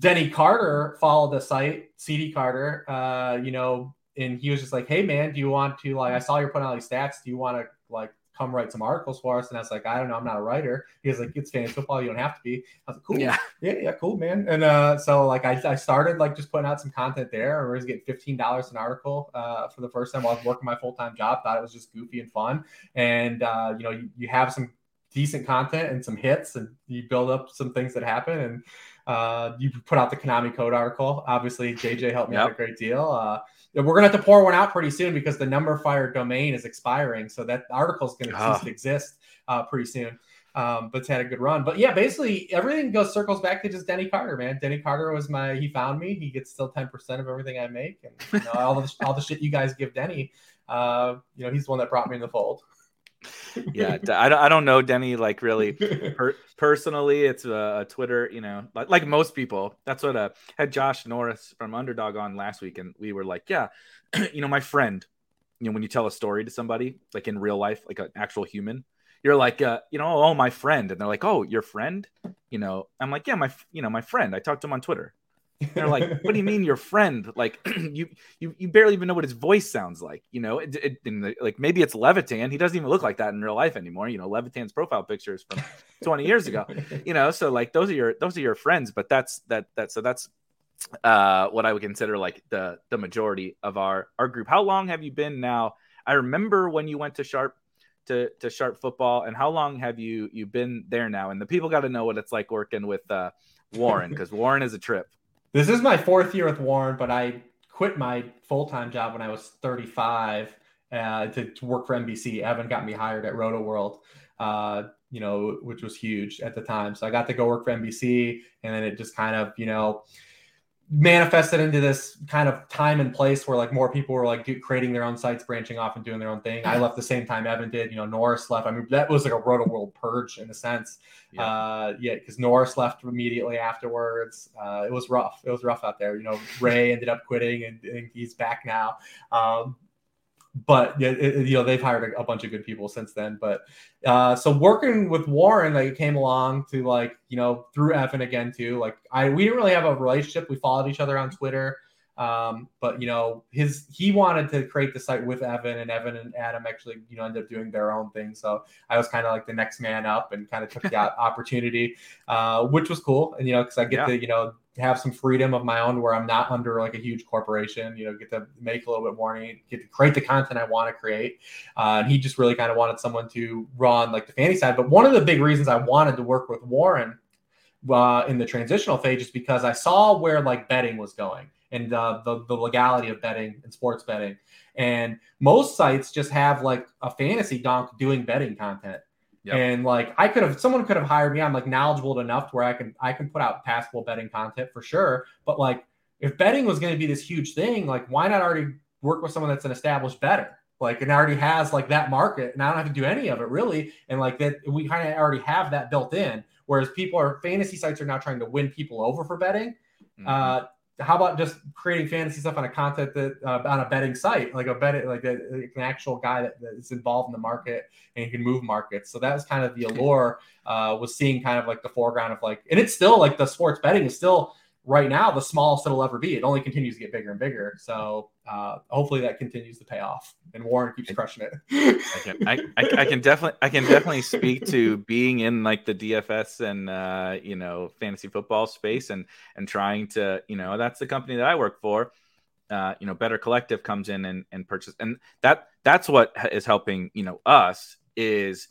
denny carter followed the site cd carter uh you know and he was just like hey man do you want to like i saw you're putting all these stats. Do you want to like come write some articles for us. And I was like, I don't know, I'm not a writer. He was like, it's fantasy football, you don't have to be. I was like, cool, yeah, yeah, yeah, cool, man. And uh, so like I, I started like just putting out some content there. I was getting fifteen dollars an article uh, for the first time while I was working my full time job. Thought it was just goofy and fun. And uh, you know, you, you have some decent content and some hits, and you build up some things that happen and. Uh, you put out the Konami code article. Obviously, JJ helped me yep. out a great deal. Uh, we're gonna have to pour one out pretty soon because the Numberfire domain is expiring, so that article is gonna oh. cease to exist uh, pretty soon. Um, but it's had a good run. But yeah, basically everything goes circles back to just Denny Carter, man. Denny Carter was my he found me. He gets still ten percent of everything I make, and you know, all the all the shit you guys give Denny. Uh, you know, he's the one that brought me in the fold yeah, I don't, I don't know Denny like really *laughs* per- personally. It's a, a, Twitter, you know, like, like most people. That's what uh had Josh Norris from Underdog on last week, and we were like, yeah, *clears throat* you know, my friend. You know, when you tell a story to somebody, like in real life, like an actual human, you're like, uh, you know, oh, my friend, and they're like, oh, your friend. You know, I'm like, yeah, my, you know, my friend. I talked to him on Twitter they're like, *laughs* "What do you mean, your friend? Like, *clears throat* you you you barely even know what his voice sounds like. You know, it, it, the, like maybe it's Levitan. He doesn't even look like that in real life anymore. You know, Levitan's profile pictures from *laughs* 20 years ago. You know, so like those are your those are your friends. But that's that that so that's uh what I would consider like the the majority of our our group. How long have you been now? I remember when you went to Sharp to to Sharp Football, and how long have you you been there now? And the people got to know what it's like working with uh, Warren because Warren is a trip. This is my fourth year with Warren, but I quit my full time job when I was 35 uh, to, to, work for NBC. Evan got me hired at Rotoworld, uh, you know, which was huge at the time. So I got to go work for NBC, and then it just kind of, you know, manifested into this kind of time and place where like more people were like do, creating their own sites, branching off and doing their own thing. I left the same time Evan did. You know, Norris left. I mean, that was like a Rotoworld purge in a sense. Yeah, uh, yeah, because Norris left immediately afterwards. Uh, it was rough. It was rough out there. You know, Ray ended up quitting, and, and he's back now. Um, but you know they've hired a, bunch of good people since then. But uh, so working with Warren, like came along to like you know through Evan again too. Like I we didn't really have a relationship. We followed each other on Twitter. Um, but you know, his he wanted to create the site with Evan, and Evan and Adam actually, you know, ended up doing their own thing. So I was kind of like the next man up, and kind of took the *laughs* opportunity, uh, which was cool. And you know, because I get yeah. to you know have some freedom of my own where I'm not under like a huge corporation, you know, get to make a little bit more, money, get to create the content I want to create. Uh, and he just really kind of wanted someone to run like the fantasy side. But one of the big reasons I wanted to work with Warren uh, in the transitional phase is because I saw where like betting was going and uh, the, the legality of betting and sports betting. And most sites just have like a fantasy donk doing betting content. Yep. And like I could have someone could have hired me. I'm like knowledgeable enough to where I can I can put out passable betting content for sure. But like if betting was going to be this huge thing, like why not already work with someone that's an established better? Like and already has like that market, and I don't have to do any of it really. And like that we kind of already have that built in. Whereas people are fantasy sites are now trying to win people over for betting. Mm-hmm. Uh, how about just creating fantasy stuff on a content that uh, on a betting site, like a bet, like, a, like an actual guy that, that is involved in the market and he can move markets. So that was kind of the allure. Uh, was seeing kind of like the foreground of like, and it's still like the sports betting is still right now the smallest it'll ever be. It only continues to get bigger and bigger. So uh, hopefully that continues to pay off, and Warren keeps crushing it. I can, I, I, I, can definitely, I can definitely speak to being in like the DFS and uh, you know fantasy football space, and and trying to, you know, that's the company that I work for. Uh, you know, Better Collective comes in and and purchase, and that that's what is helping you know us is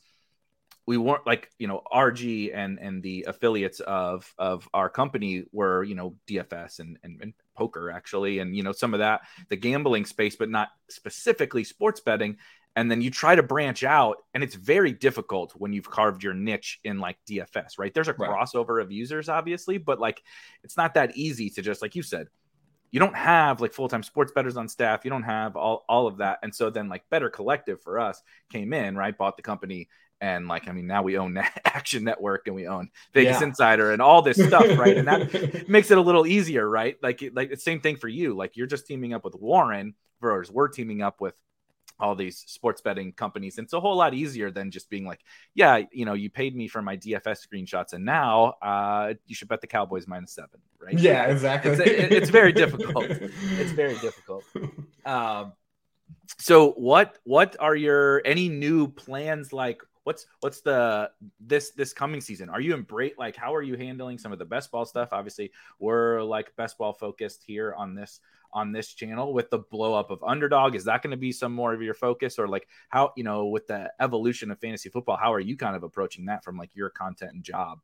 we weren't like you know RG and and the affiliates of of our company were you know DFS and, and, and poker actually and you know some of that the gambling space but not specifically sports betting. And then you try to branch out and it's very difficult when you've carved your niche in like DFS right? There's a right. crossover of users obviously but like it's not that easy to just like you said you don't have like full-time sports bettors on staff. You don't have all, all of that. And so then like better collective for us came in right? Bought the company and like i mean now we own *laughs* action network and we own vegas yeah. insider and all this stuff right and that *laughs* makes it a little easier right like like the same thing for you like you're just teaming up with warren versus we're teaming up with all these sports betting companies. And it's a whole lot easier than just being like, yeah, you know, you paid me for my DFS screenshots and now uh, you should bet the Cowboys minus seven, right? Yeah, exactly. It's, it, it's very difficult. It's very difficult. *laughs* Um, so what what are your any new plans like what's what's the this this coming season? Are you embrace like how are you handling some of the best ball stuff? Obviously we're like best ball focused here on this on this channel with the blow up of underdog. Is that going to be some more of your focus? Or like how you know with the evolution of fantasy football how are you kind of approaching that from like your content and job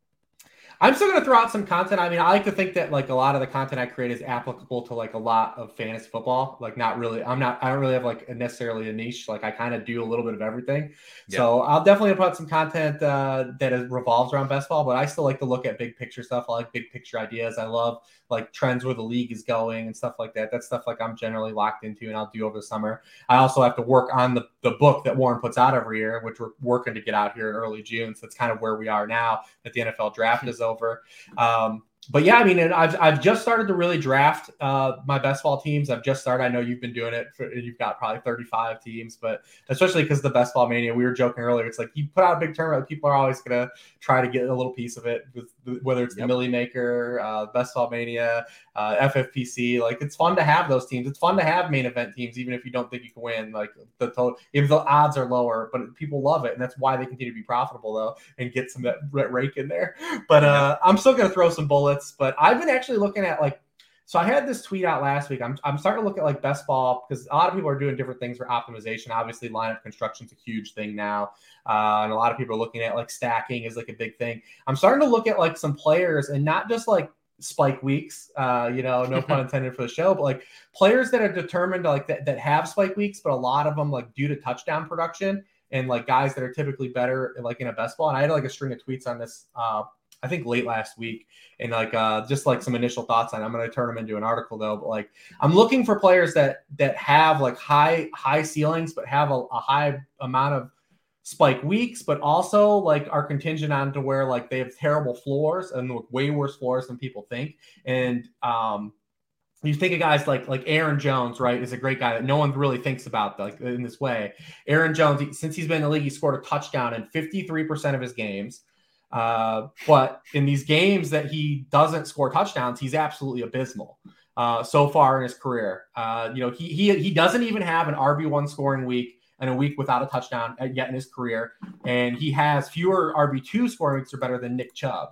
I'm still gonna throw out some content. I mean, I like to think that like a lot of the content I create is applicable to like a lot of fantasy football. Like, not really. I'm not. I don't really have like a necessarily a niche. Like, I kind of do a little bit of everything. Yeah. So I'll definitely put some content uh, that is, revolves around best ball. But I still like to look at big picture stuff. I like big picture ideas. I love like trends where the league is going and stuff like that. That's stuff like I'm generally locked into and I'll do over the summer. I also have to work on the the book that Warren puts out every year, which we're working to get out here in early June. So that's kind of where we are now that the NFL draft is over. Um, but yeah, I mean, I've, I've just started to really draft uh, my best ball teams. I've just started. I know you've been doing it. For, you've got probably 35 teams, but especially because the best ball mania, we were joking earlier. It's like you put out a big tournament, people are always going to try to get a little piece of it, with, whether it's yep. the Milly Maker, uh, best ball mania, uh, FFPC. Like it's fun to have those teams. It's fun to have main event teams, even if you don't think you can win. Like the total, if the odds are lower, but people love it, and that's why they continue to be profitable though, and get some that rake in there. But uh, I'm still going to throw some bullets. But I've been actually looking at like. So I had this tweet out last week. I'm, I'm starting to look at like best ball because a lot of people are doing different things for optimization. Obviously, lineup construction is a huge thing now, uh, and a lot of people are looking at like stacking is like a big thing. I'm starting to look at like some players and not just like spike weeks. Uh, you know, no *laughs* pun intended for the show, but like players that are determined like that, that have spike weeks, but a lot of them like due to touchdown production and like guys that are typically better like in a best ball. And I had like a string of tweets on this uh I think late last week and like uh just like some initial thoughts on it. I'm gonna turn them into an article though, but like I'm looking for players that that have like high high ceilings but have a, a high amount of spike weeks, but also like are contingent on to where like they have terrible floors and way worse floors than people think. And um, you think of guys like like Aaron Jones, right? Is a great guy that no one really thinks about like in this way. Aaron Jones, since he's been in the league, he scored a touchdown in 53% of his games. Uh, but in these games that he doesn't score touchdowns, he's absolutely abysmal. Uh, so far in his career, uh, you know, he, he he doesn't even have an RB one scoring week and a week without a touchdown yet in his career. And he has fewer RB2 scoring weeks are better than Nick Chubb.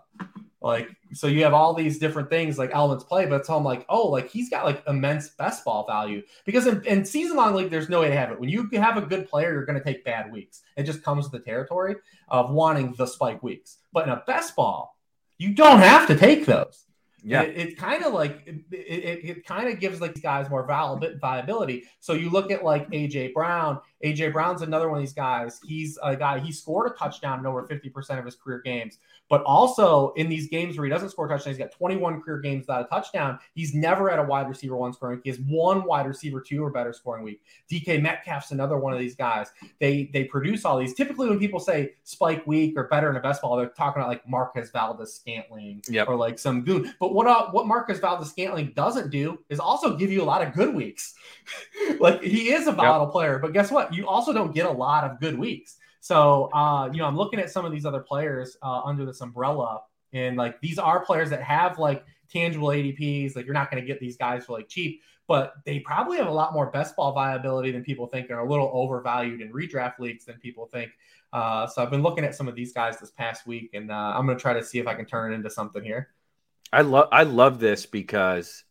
Like, so you have all these different things like elements play, but it's all like, oh, like he's got like immense best ball value because in, in season long league, there's no way to have it. When you have a good player, you're going to take bad weeks. It just comes with the territory of wanting the spike weeks. But in a best ball, you don't have to take those. Yeah, it, it kind of like it, it, it kind of gives like guys more viability. So you look at like AJ Brown. AJ Brown's another one of these guys. He's a guy. He scored a touchdown in over fifty percent of his career games. But also in these games where he doesn't score touchdowns, he's got 21 career games without a touchdown. He's never at a wide receiver one scoring week. He has one wide receiver two or better scoring week. DK Metcalf's another one of these guys. They they produce all these. Typically, when people say spike week or better in a best ball, they're talking about like Marquez Valdes-Scantling yep. or like some goon. But what uh, what Marquez Valdes-Scantling doesn't do is also give you a lot of good weeks. *laughs* like he is a volatile yep. player, but guess what? You also don't get a lot of good weeks. So, uh, you know, I'm looking at some of these other players uh, under this umbrella, and like these are players that have like tangible ADPs. Like you're not going to get these guys for like cheap, but they probably have a lot more best ball viability than people think, They're a little overvalued in redraft leagues than people think. Uh, so I've been looking at some of these guys this past week, and uh, I'm going to try to see if I can turn it into something here. I love I love this because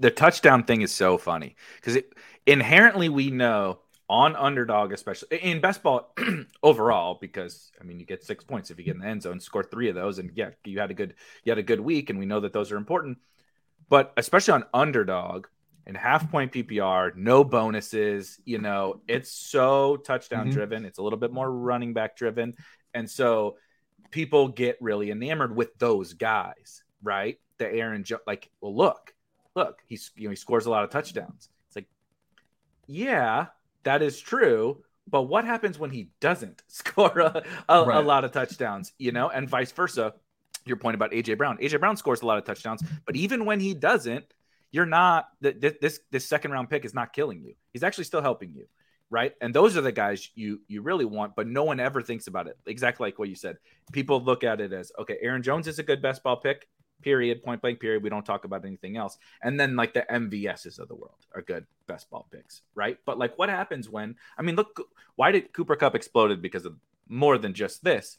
the touchdown thing is so funny because inherently we know on underdog, especially in best ball *clears throat* overall, because I mean you get six points if you get in the end zone, score three of those, and yeah, you had a good you had a good week, and we know that those are important. But especially on underdog and half point PPR, no bonuses, you know, it's so touchdown mm-hmm. driven. It's a little bit more running back driven, and so people get really enamored with those guys, right? The Aaron, jo- like, well, look, look, he's you know he scores a lot of touchdowns. Yeah, that is true. But what happens when he doesn't *laughs* score a, a, right. a lot of touchdowns? You know, and vice versa. Your point about AJ Brown. AJ Brown scores a lot of touchdowns, but even when he doesn't, you're not this this second round pick is not killing you. He's actually still helping you right? And those are the guys you you really want, but no one ever thinks about it. Exactly like what you said. People look at it as okay, Aaron Jones is a good best ball pick. Period. Point blank. Period. We don't talk about anything else. And then like the MVSs of the world are good best ball picks, right? But like, what happens when? I mean, look, why did Cooper Kupp exploded because of more than just this?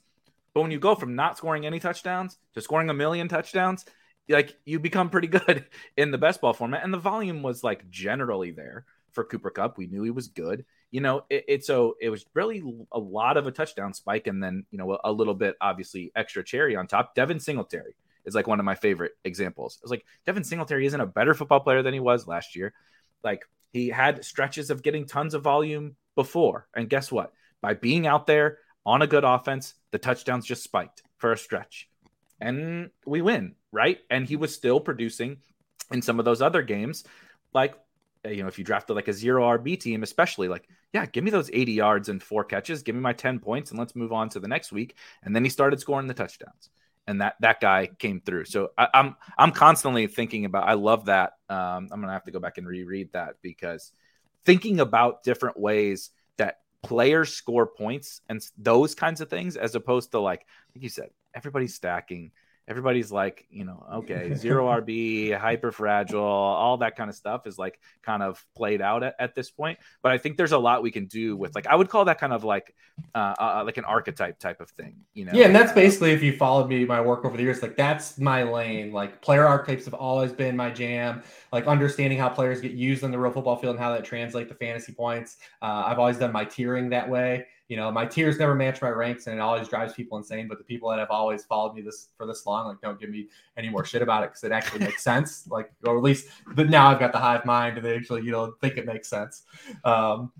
But when you go from not scoring any touchdowns to scoring a million touchdowns, like you become pretty good *laughs* in the best ball format, and the volume was like generally there for Cooper Kupp. We knew he was good you know, it, it, so it was really a lot of a touchdown spike, and then you know a, little bit obviously extra cherry on top. Devin Singletary is like one of my favorite examples. It's like Devin Singletary isn't a better football player than he was last year. Like he had stretches of getting tons of volume before, and guess what? By being out there on a good offense, the touchdowns just spiked for a stretch, and we win, right? And he was still producing in some of those other games, like eh, you know, if you drafted like a zero RB team, especially like, yeah, give me those 80 yards and four catches, give me my 10 points, and let's move on to the next week. And then he started scoring the touchdowns. And that that guy came through. So I, am I'm, I'm constantly thinking about. I love that. Um, I'm gonna have to go back and reread that because thinking about different ways that players score points and those kinds of things, as opposed to like like you said, everybody's stacking everybody's like, you know, okay, *laughs* zero RB, hyper fragile, all that kind of stuff is like kind of played out at, at, this point. But I think there's a lot we can do with like I would call that kind of like uh, uh, like an archetype type of thing, you know. Yeah, and that's basically if you followed me my work over the years, like that's my lane. Like player archetypes have always been my jam. Like understanding how players get used on the real football field and how that translates to fantasy points. Uh, I've always done my tiering that way you know, my tiers never match my ranks, and it always drives people insane. But the people that have always followed me this for this long, like, don't give me any more shit about it because it actually makes sense. Like, or at least, but now I've got the hive mind, and they actually, you know, think it makes sense. Um,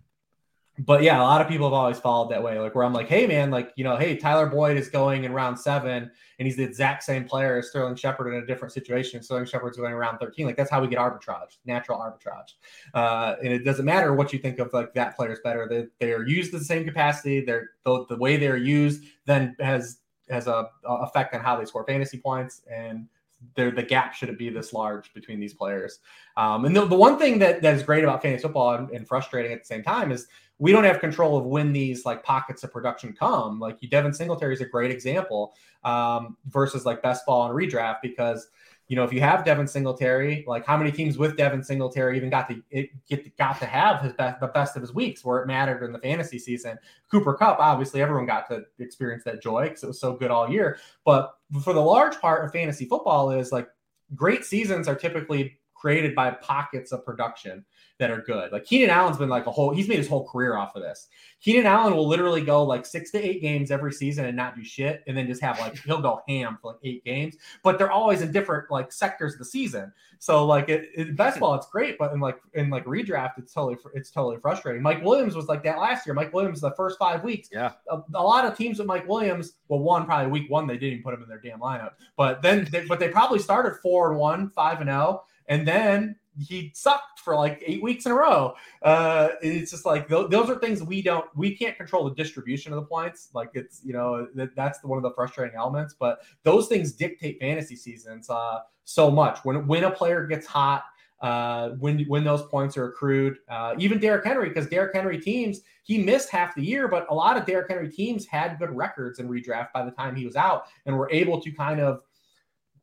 but yeah, a lot of people have always followed that way. Like where I'm like, hey man, like you know, hey Tyler Boyd is going in round seven, and he's the exact same player as Sterling Shepard in a different situation. Sterling Shepard's going around 13. Like that's how we get arbitrage, natural arbitrage. Uh, and it doesn't matter what you think of like that player's better. They they are used in the same capacity. They're the, the way they're used then has has a, a effect on how they score fantasy points and the gap shouldn't be this large between these players. Um, and the, the one thing that, that is great about fantasy football and, and, frustrating at the same time is we don't have control of when these like pockets of production come. Like Devin Singletary is a great example um, versus like best ball and redraft because you know if you have Devin Singletary, like how many teams with Devin Singletary even got to it, get got to have his best the best of his weeks where it mattered in the fantasy season. Cooper Kupp, obviously everyone got to experience that joy because it was so good all year. But for the large part of fantasy football is like great seasons are typically created by pockets of production that are good. Like Keenan Allen's been like a whole, he's made his whole career off of this. Keenan Allen will literally go like six to eight games every season and not do shit, and then just have like he'll go ham for like eight games, but they're always in different like sectors of the season. So like it, it best ball, it's great, but in like in like redraft, it's totally it's totally frustrating. Mike Williams was like that last year. Mike Williams, the first five weeks, yeah, a, a lot of teams with Mike Williams, well, one probably week one they didn't even put him in their damn lineup, but then they, but they probably started four and one, five and oh, and then he sucked for like eight weeks in a row. Uh, it's just like th- those are things we don't, we can't control the distribution of the points. Like it's, you know, that, that's the, one of the frustrating elements. But those things dictate fantasy seasons uh, so much. When when a player gets hot, uh, when when those points are accrued, uh, even Derrick Henry, because Derrick Henry teams he missed half the year, but a lot of Derrick Henry teams had good records in redraft by the time he was out, and were able to kind of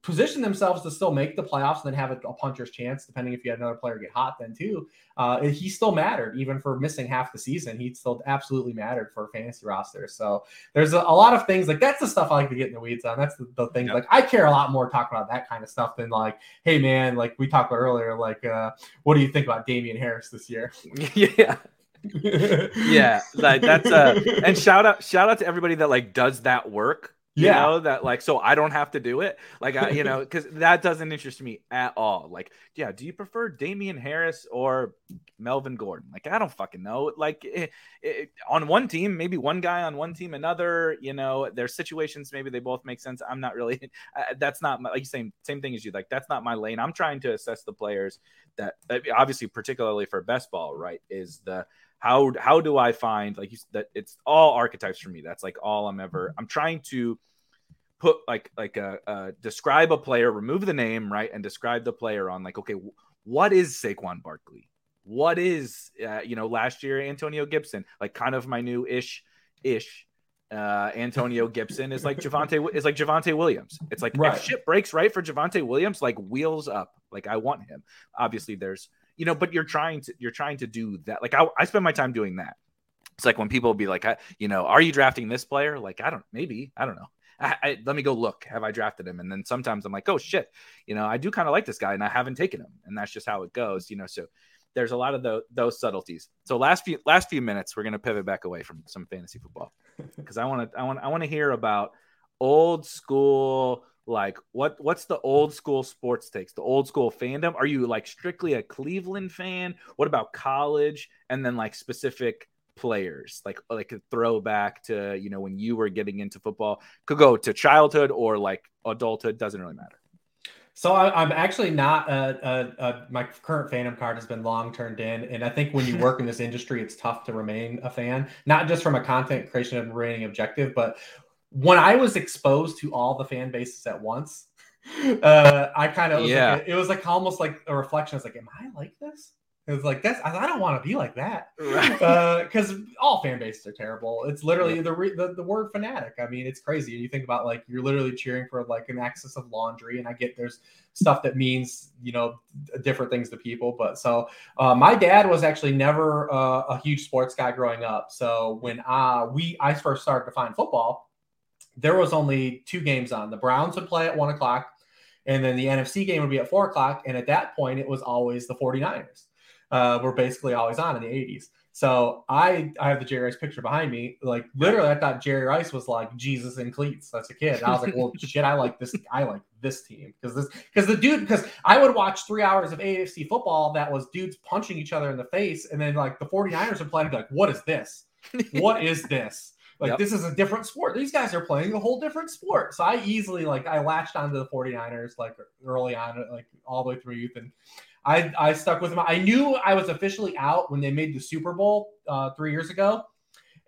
position themselves to still make the playoffs and then have a, a, puncher's chance, depending if you had another player get hot then too. Uh, he still mattered, even for missing half the season. He still absolutely mattered for a fantasy roster. So there's a, a, lot of things like that's the stuff I like to get in the weeds on. That's the, the thing. Yep. Like I care a lot more talking about that kind of stuff than like, hey man, like we talked about earlier, like uh, what do you think about Damien Harris this year? *laughs* yeah. *laughs* yeah, like that's uh and shout out shout out to everybody that like does that work You yeah. know that like so I don't have to do it. Like I, you *laughs* know, because that doesn't interest me at all. Like, yeah, do you prefer damien Harris or Melvin Gordon? Like, I don't fucking know. Like, it, it, on one team, maybe one guy on one team, another. You know, there's situations maybe they both make sense. I'm not really. *laughs* Uh, that's not my, like same same thing as you. Like, that's not my lane. I'm trying to assess the players that uh, obviously, particularly for best ball, right, is the how how do I find like you that it's all archetypes for me. That's like all I'm ever. I'm trying to put like like a, a describe a player, remove the name, right, and describe the player on like okay, what is Saquon Barkley? What is uh, you know last year Antonio Gibson? Like kind of my new ish ish uh, Antonio *laughs* Gibson is like Javonte is like Javonte Williams. It's like right. if shit breaks right for Javonte Williams, like wheels up. Like I want him. Obviously, there's you know, but you're trying to you're trying to do that. Like I, I spend my time doing that. It's like when people be like, I, you know, are you drafting this player? Like I don't, maybe I don't know. I, I, let me go look. Have I drafted him? And then sometimes I'm like, oh shit, you know, I do kind of like this guy, and I haven't taken him, and that's just how it goes, you know. So there's a lot of the, those subtleties. So last few last few minutes, we're gonna pivot back away from some fantasy football *laughs* because I want to I want I want to hear about old school like what what's the old school sports takes the old school fandom are you like strictly a cleveland fan what about college and then like specific players like like a throwback to you know when you were getting into football could go to childhood or like adulthood doesn't really matter so I, am actually not a, a, a, my current fandom card has been long turned in, and I think when you work in this industry, it's tough to remain a fan, not just from a content creation and remaining objective, but when I was exposed to all the fan bases at once, uh, I kind of yeah. Like, it was like almost like a reflection. I was like, "Am I like this?" It was like that's I don't want to be like that because right. uh, all fan bases are terrible. It's literally yeah. the, the, the word fanatic. I mean, it's crazy. You think about like you're literally cheering for like an excess of laundry, and I get there's stuff that means you know different things to people. But so uh, my dad was actually never uh, a huge sports guy growing up. So when uh, we I first started to find football, there was only two games on. The Browns would play at one o'clock, and then the NFC game would be at four o'clock. And at that point, it was always the 49ers. Uh, were basically always on in the 80s. So I I have the Jerry Rice picture behind me. Like literally, I thought Jerry Rice was like Jesus in cleats. That's a kid. And I was like, well, *laughs* shit, I like this. I like this team because this because the dude because I would watch three hours of AFC football that was dudes punching each other in the face, and then like the 49ers would play and be like, what is this? What *laughs* is this? Like yep. this is a different sport. These guys are playing a whole different sport. So I easily like I latched onto the 49ers like early on, like all the way through youth. And I I stuck with them. I knew I was officially out when they made the Super Bowl uh, three years ago.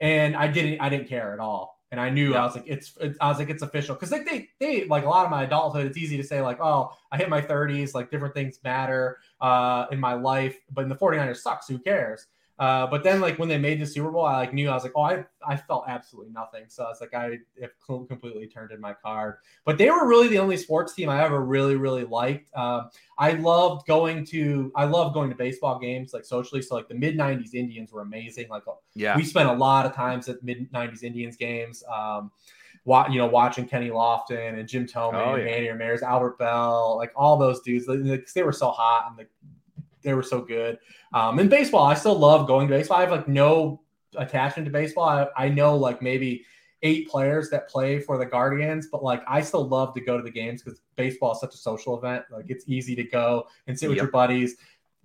And I didn't I didn't care at all. And I knew yep. I was like, it's, it's, I was like, it's official. Cause like they, they, like a lot of my adulthood, it's easy to say like, oh, I hit my 30s, like different things matter uh, in my life. But in the 49ers sucks. Who cares? Uh, but then like when they made the Super Bowl, I like knew I was like, oh, I, I felt absolutely nothing. So I was like, I have completely turned in my card. But they were really the only sports team I ever really really liked. Um, I loved going to I love going to baseball games like socially. So like the mid '90s Indians were amazing. Like yeah, we spent a lot of times at mid '90s Indians games. Um, you know, watching Kenny Lofton and Jim Thome oh, and yeah. Manny Ramirez, Albert Belle, like all those dudes, they were so hot and the they were so good. Um, in baseball, I still love going to baseball. I have like no attachment to baseball. I, I know like maybe eight players that play for the Guardians, but like I still love to go to the games because baseball is such a social event. Like it's easy to go and sit with your buddies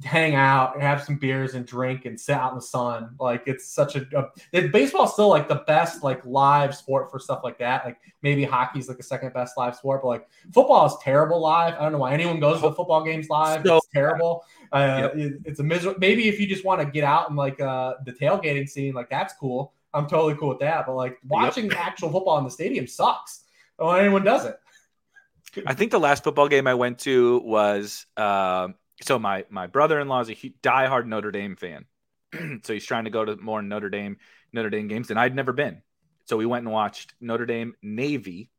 hang out, and have some beers and drink and sit out in the sun. Like it's such a, a baseball's still like the best like live sport for stuff like that. Like maybe hockey's like the second best live sport, but like football is terrible live. I don't know why anyone goes to football games live. So, it's terrible. Uh, yep. it, it's a miserable. Maybe if you just want to get out and like uh, the tailgating scene, like that's cool. I'm totally cool with that. But like watching yep. actual football in the stadium sucks. Well, anyone does it. I think the last football game I went to was. Uh, so my my brother-in-law is a diehard Notre Dame fan. *clears throat* so he's trying to go to more Notre Dame Notre Dame games, and I'd never been. So we went and watched Notre Dame Navy.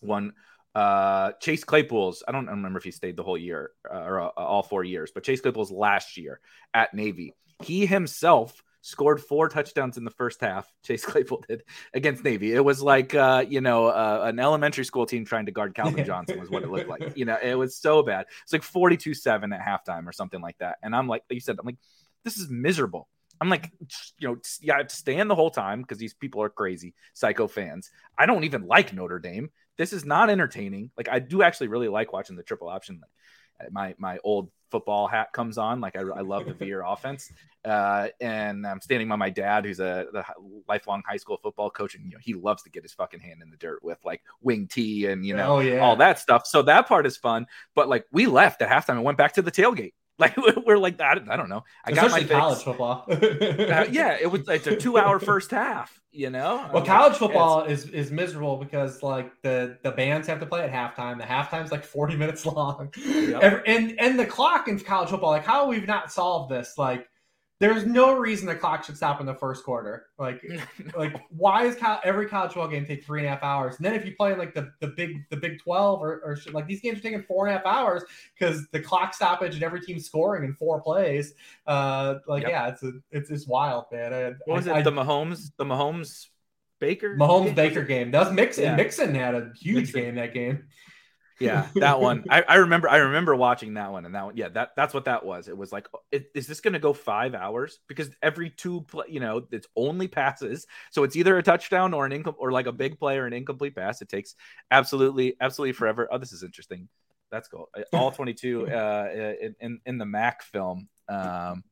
One uh, Chase Claypool's. I don't remember if he stayed the whole year uh, or uh, all four years, but Chase Claypool's last year at Navy. He himself scored four touchdowns in the first half. *laughs* Chase Claypool did against Navy. It was like uh, you know uh, an elementary school team trying to guard Calvin Johnson was what it looked like. *laughs* You know, it was so bad. It's like forty two seven at halftime or something like that. And I'm like, you said, I'm like, this is miserable. I'm like, you know, yeah, I have to stand the whole time because these people are crazy psycho fans. I don't even like Notre Dame. This is not entertaining. Like I do actually really like watching the triple option. Like my my old football hat comes on. Like I, I love the *laughs* Veer offense. Uh, and I'm standing by my dad, who's a, a, lifelong high school football coach, and you know he loves to get his fucking hand in the dirt with like Wing-T and you know oh, yeah. all that stuff. So that part is fun. But like we left at halftime and went back to the tailgate. *laughs* Like we're like I, I don't know. I got my college football. *laughs* uh, yeah, it was it's a two hour *laughs* first half. You know. Well, college football is is miserable because like the the bands have to play at halftime. The halftime's like forty minutes long, yep. and and the clock in college football. Like how we've not solved this. Like there's no reason the clock should stop in the first quarter. Like, *laughs* like why is co- every college football game take three and a half hours? And then if you play like the, the big the Big Twelve or, or like these games are taking four and a half hours because the clock stoppage and every team scoring in four plays. Uh, like yep. yeah, it's a, it's just wild, man. I, what was I, it? I, the Mahomes, the Mahomes Baker, Mahomes game? Baker game. That was Mixon. Yeah. Mixon had a huge Mixon. game that game yeah that one. I, I, remember i remember watching that one and that one yeah that that's what that was. It was like is this going to go five hours? Because every two you know it's only passes. So it's either a touchdown or an income or like a big play or an incomplete pass. It takes absolutely absolutely forever. Oh this is interesting. That's cool. All 22 uh in, in, in the mac film um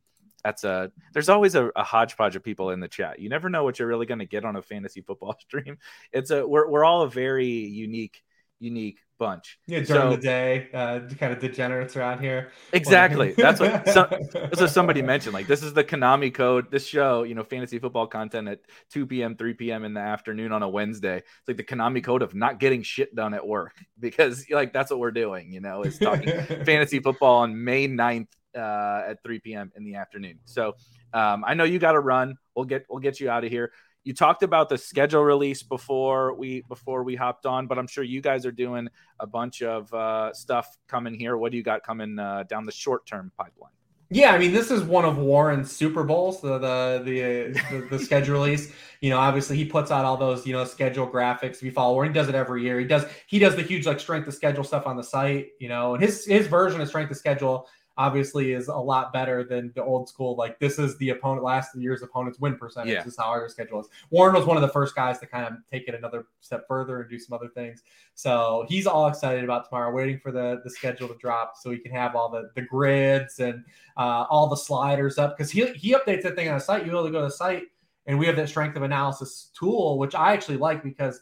that's a there's always a, a, hodgepodge of people in the chat. You never know what you're really going to get on a fantasy football *laughs* stream. It's a we're, we're all a very unique unique bunch. Yeah, during so, the day, uh, kind of degenerates around here. Exactly. *laughs* that's what that's what somebody mentioned. Like this is the Konami code. This show, you know, fantasy football content at 2 p.m., 3 p.m. in the afternoon on a Wednesday. It's like the Konami code of not getting shit done at work *laughs* because like that's what we're doing. You know, is talking *laughs* fantasy football on May 9th uh, at 3 p.m. in the afternoon. So um, I know you got to run. We'll get we'll get you out of here you talked about the schedule release before we before we hopped on, but I'm sure you guys are doing a bunch of uh, stuff coming here. What do you got coming uh, down the short term pipeline? Yeah, I mean, this is one of Warren's Super Bowls, the the the, the, the schedule release. You know, obviously he puts out all those you know schedule graphics. If you follow Warren, he does it every year. He does he does the huge like strength of schedule stuff on the site. You know, and his his version of strength of schedule obviously is a lot better than the old school. Like this is the opponent last year's opponent's win percentage. Yeah. Is how our schedule is. Warren was one of the first guys to kind of take it another step further and do some other things. So he's all excited about tomorrow, waiting for the the schedule to drop so he can have all the the grids and uh, all the sliders up because he he updates that thing on the site. You be able to go to the site and we have that strength of analysis tool, which I actually like because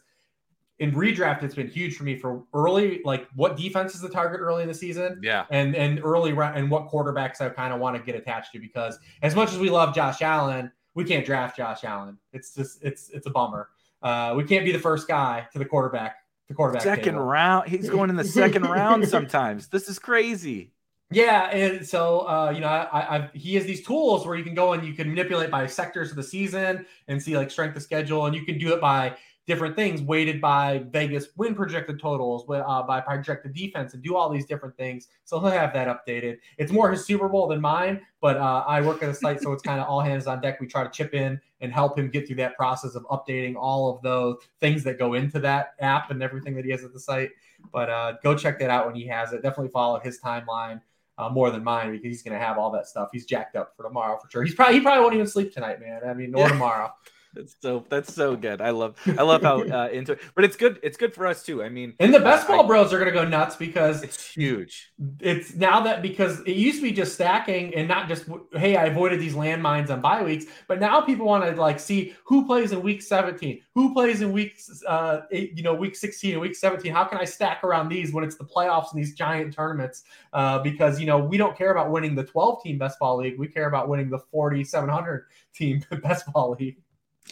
in redraft, it's been huge for me for early, like what defense is the target early in the season, yeah, and and early and what quarterbacks I kind of want to get attached to because as much as we love Josh Allen, we can't draft Josh Allen. It's just it's it's a bummer. Uh, we can't be the first guy to the quarterback. The quarterback second table. round. He's going in the second round sometimes. This is crazy. Yeah, and so uh, you know, I, I, he has these tools where you can go and you can manipulate by sectors of the season and see like strength of schedule, and you can do it by different things weighted by Vegas win projected totals, uh, by projected defense, and do all these different things. So he'll have that updated. It's more his Super Bowl than mine, but uh, I work at a site, so it's kind of all hands on deck. We try to chip in and help him get through that process of updating all of those things that go into that app and everything that he has at the site. But uh, go check that out when he has it. Definitely follow his timeline. Uh, more than mine because he's going to have all that stuff. He's jacked up for tomorrow for sure. He's probably he probably won't even sleep tonight, man. I mean, or yeah. tomorrow. That's so that's so good. I love I love how uh, into it, but it's good. It's good for us too. I mean, and the best ball bros are gonna go nuts because it's huge. It's now that because it used to be just stacking and not just hey I avoided these landmines on bye weeks, but now people want to like see who plays in week seventeen, who plays in week uh eight, you know week sixteen and week seventeen. How can I stack around these when it's the playoffs and these giant tournaments? Uh, because you know we don't care about winning the twelve team best ball league, we care about winning the forty seven hundred team *laughs* best ball league.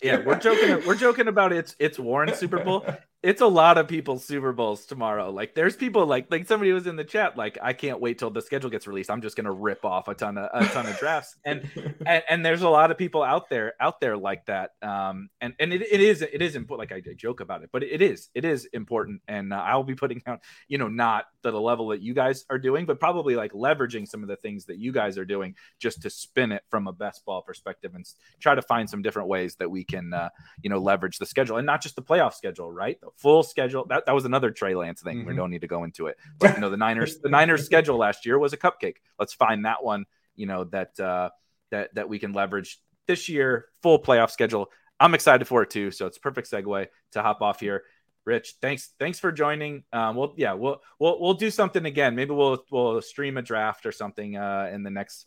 Yeah, we're joking. We're joking about it's it's Warren Super Bowl *laughs* it's a lot of people's Super Bowls tomorrow. Like there's people like like somebody was in the chat like I can't wait till the schedule gets released. I'm just gonna rip off a ton of a ton of drafts. *laughs* And, and and, there's a lot of people out there out there like that. Um and and it, it is it is important. Like I joke about it, but it is it is important. And uh, I'll be putting out you know not to the level that you guys are doing, but probably like leveraging some of the things that you guys are doing just to spin it from a best ball perspective and try to find some different ways that we can uh, you know leverage the schedule and not just the playoff schedule, right? Full schedule. That, that was another Trey Lance thing. Mm-hmm. We don't need to go into it. But you know, the *laughs* Niners, the Niners schedule last year was a cupcake. Let's find that one, you know, that uh that that we can leverage this year, full playoff schedule. I'm excited for it too. So it's perfect segue to hop off here. Rich, thanks thanks for joining. Um, well, yeah, we'll we'll we'll do something again. Maybe we'll we'll stream a draft or something uh, in the next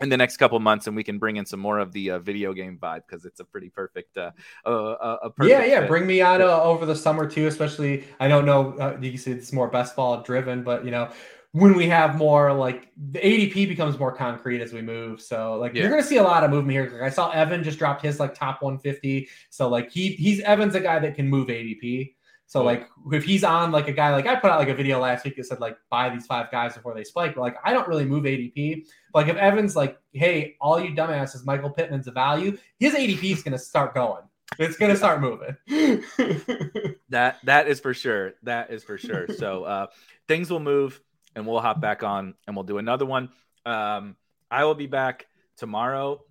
in the next couple months, and we can bring in some more of the uh, video game vibe because it's a pretty perfect. Uh, uh, a perfect yeah, yeah. fit. Bring me on uh, over the summer too. Especially, I don't know. Uh, you can see it's more best ball driven, but you know, when we have more like the ADP becomes more concrete as we move. So like Yeah. you're gonna see a lot of movement here. Like, I saw Evan just dropped his like top 150. So like he he's Evan's a guy that can move ADP. So like if he's on like a guy like I put out like a video last week that said like buy these five guys before they spike, but like I don't really move ADP. But, like if Evan's like, hey, all you dumbasses, Michael Pittman's a value, his ADP is gonna start going. It's gonna start moving. *laughs* That that is for sure. That is for sure. so uh, things will move, and we'll hop back on, and we'll do another one. Um, I will be back tomorrow.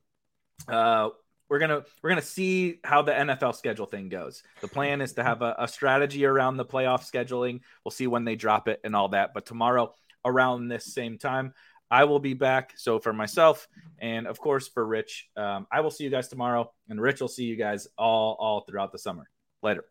Uh, we're gonna we're gonna see how the NFL schedule thing goes. The plan is to have a, a strategy around the playoff scheduling. We'll see when they drop it and all that. But tomorrow, around this same time, I will be back. So for myself and of course for Rich, um, I will see you guys tomorrow, and Rich will see you guys all all throughout the summer. Later.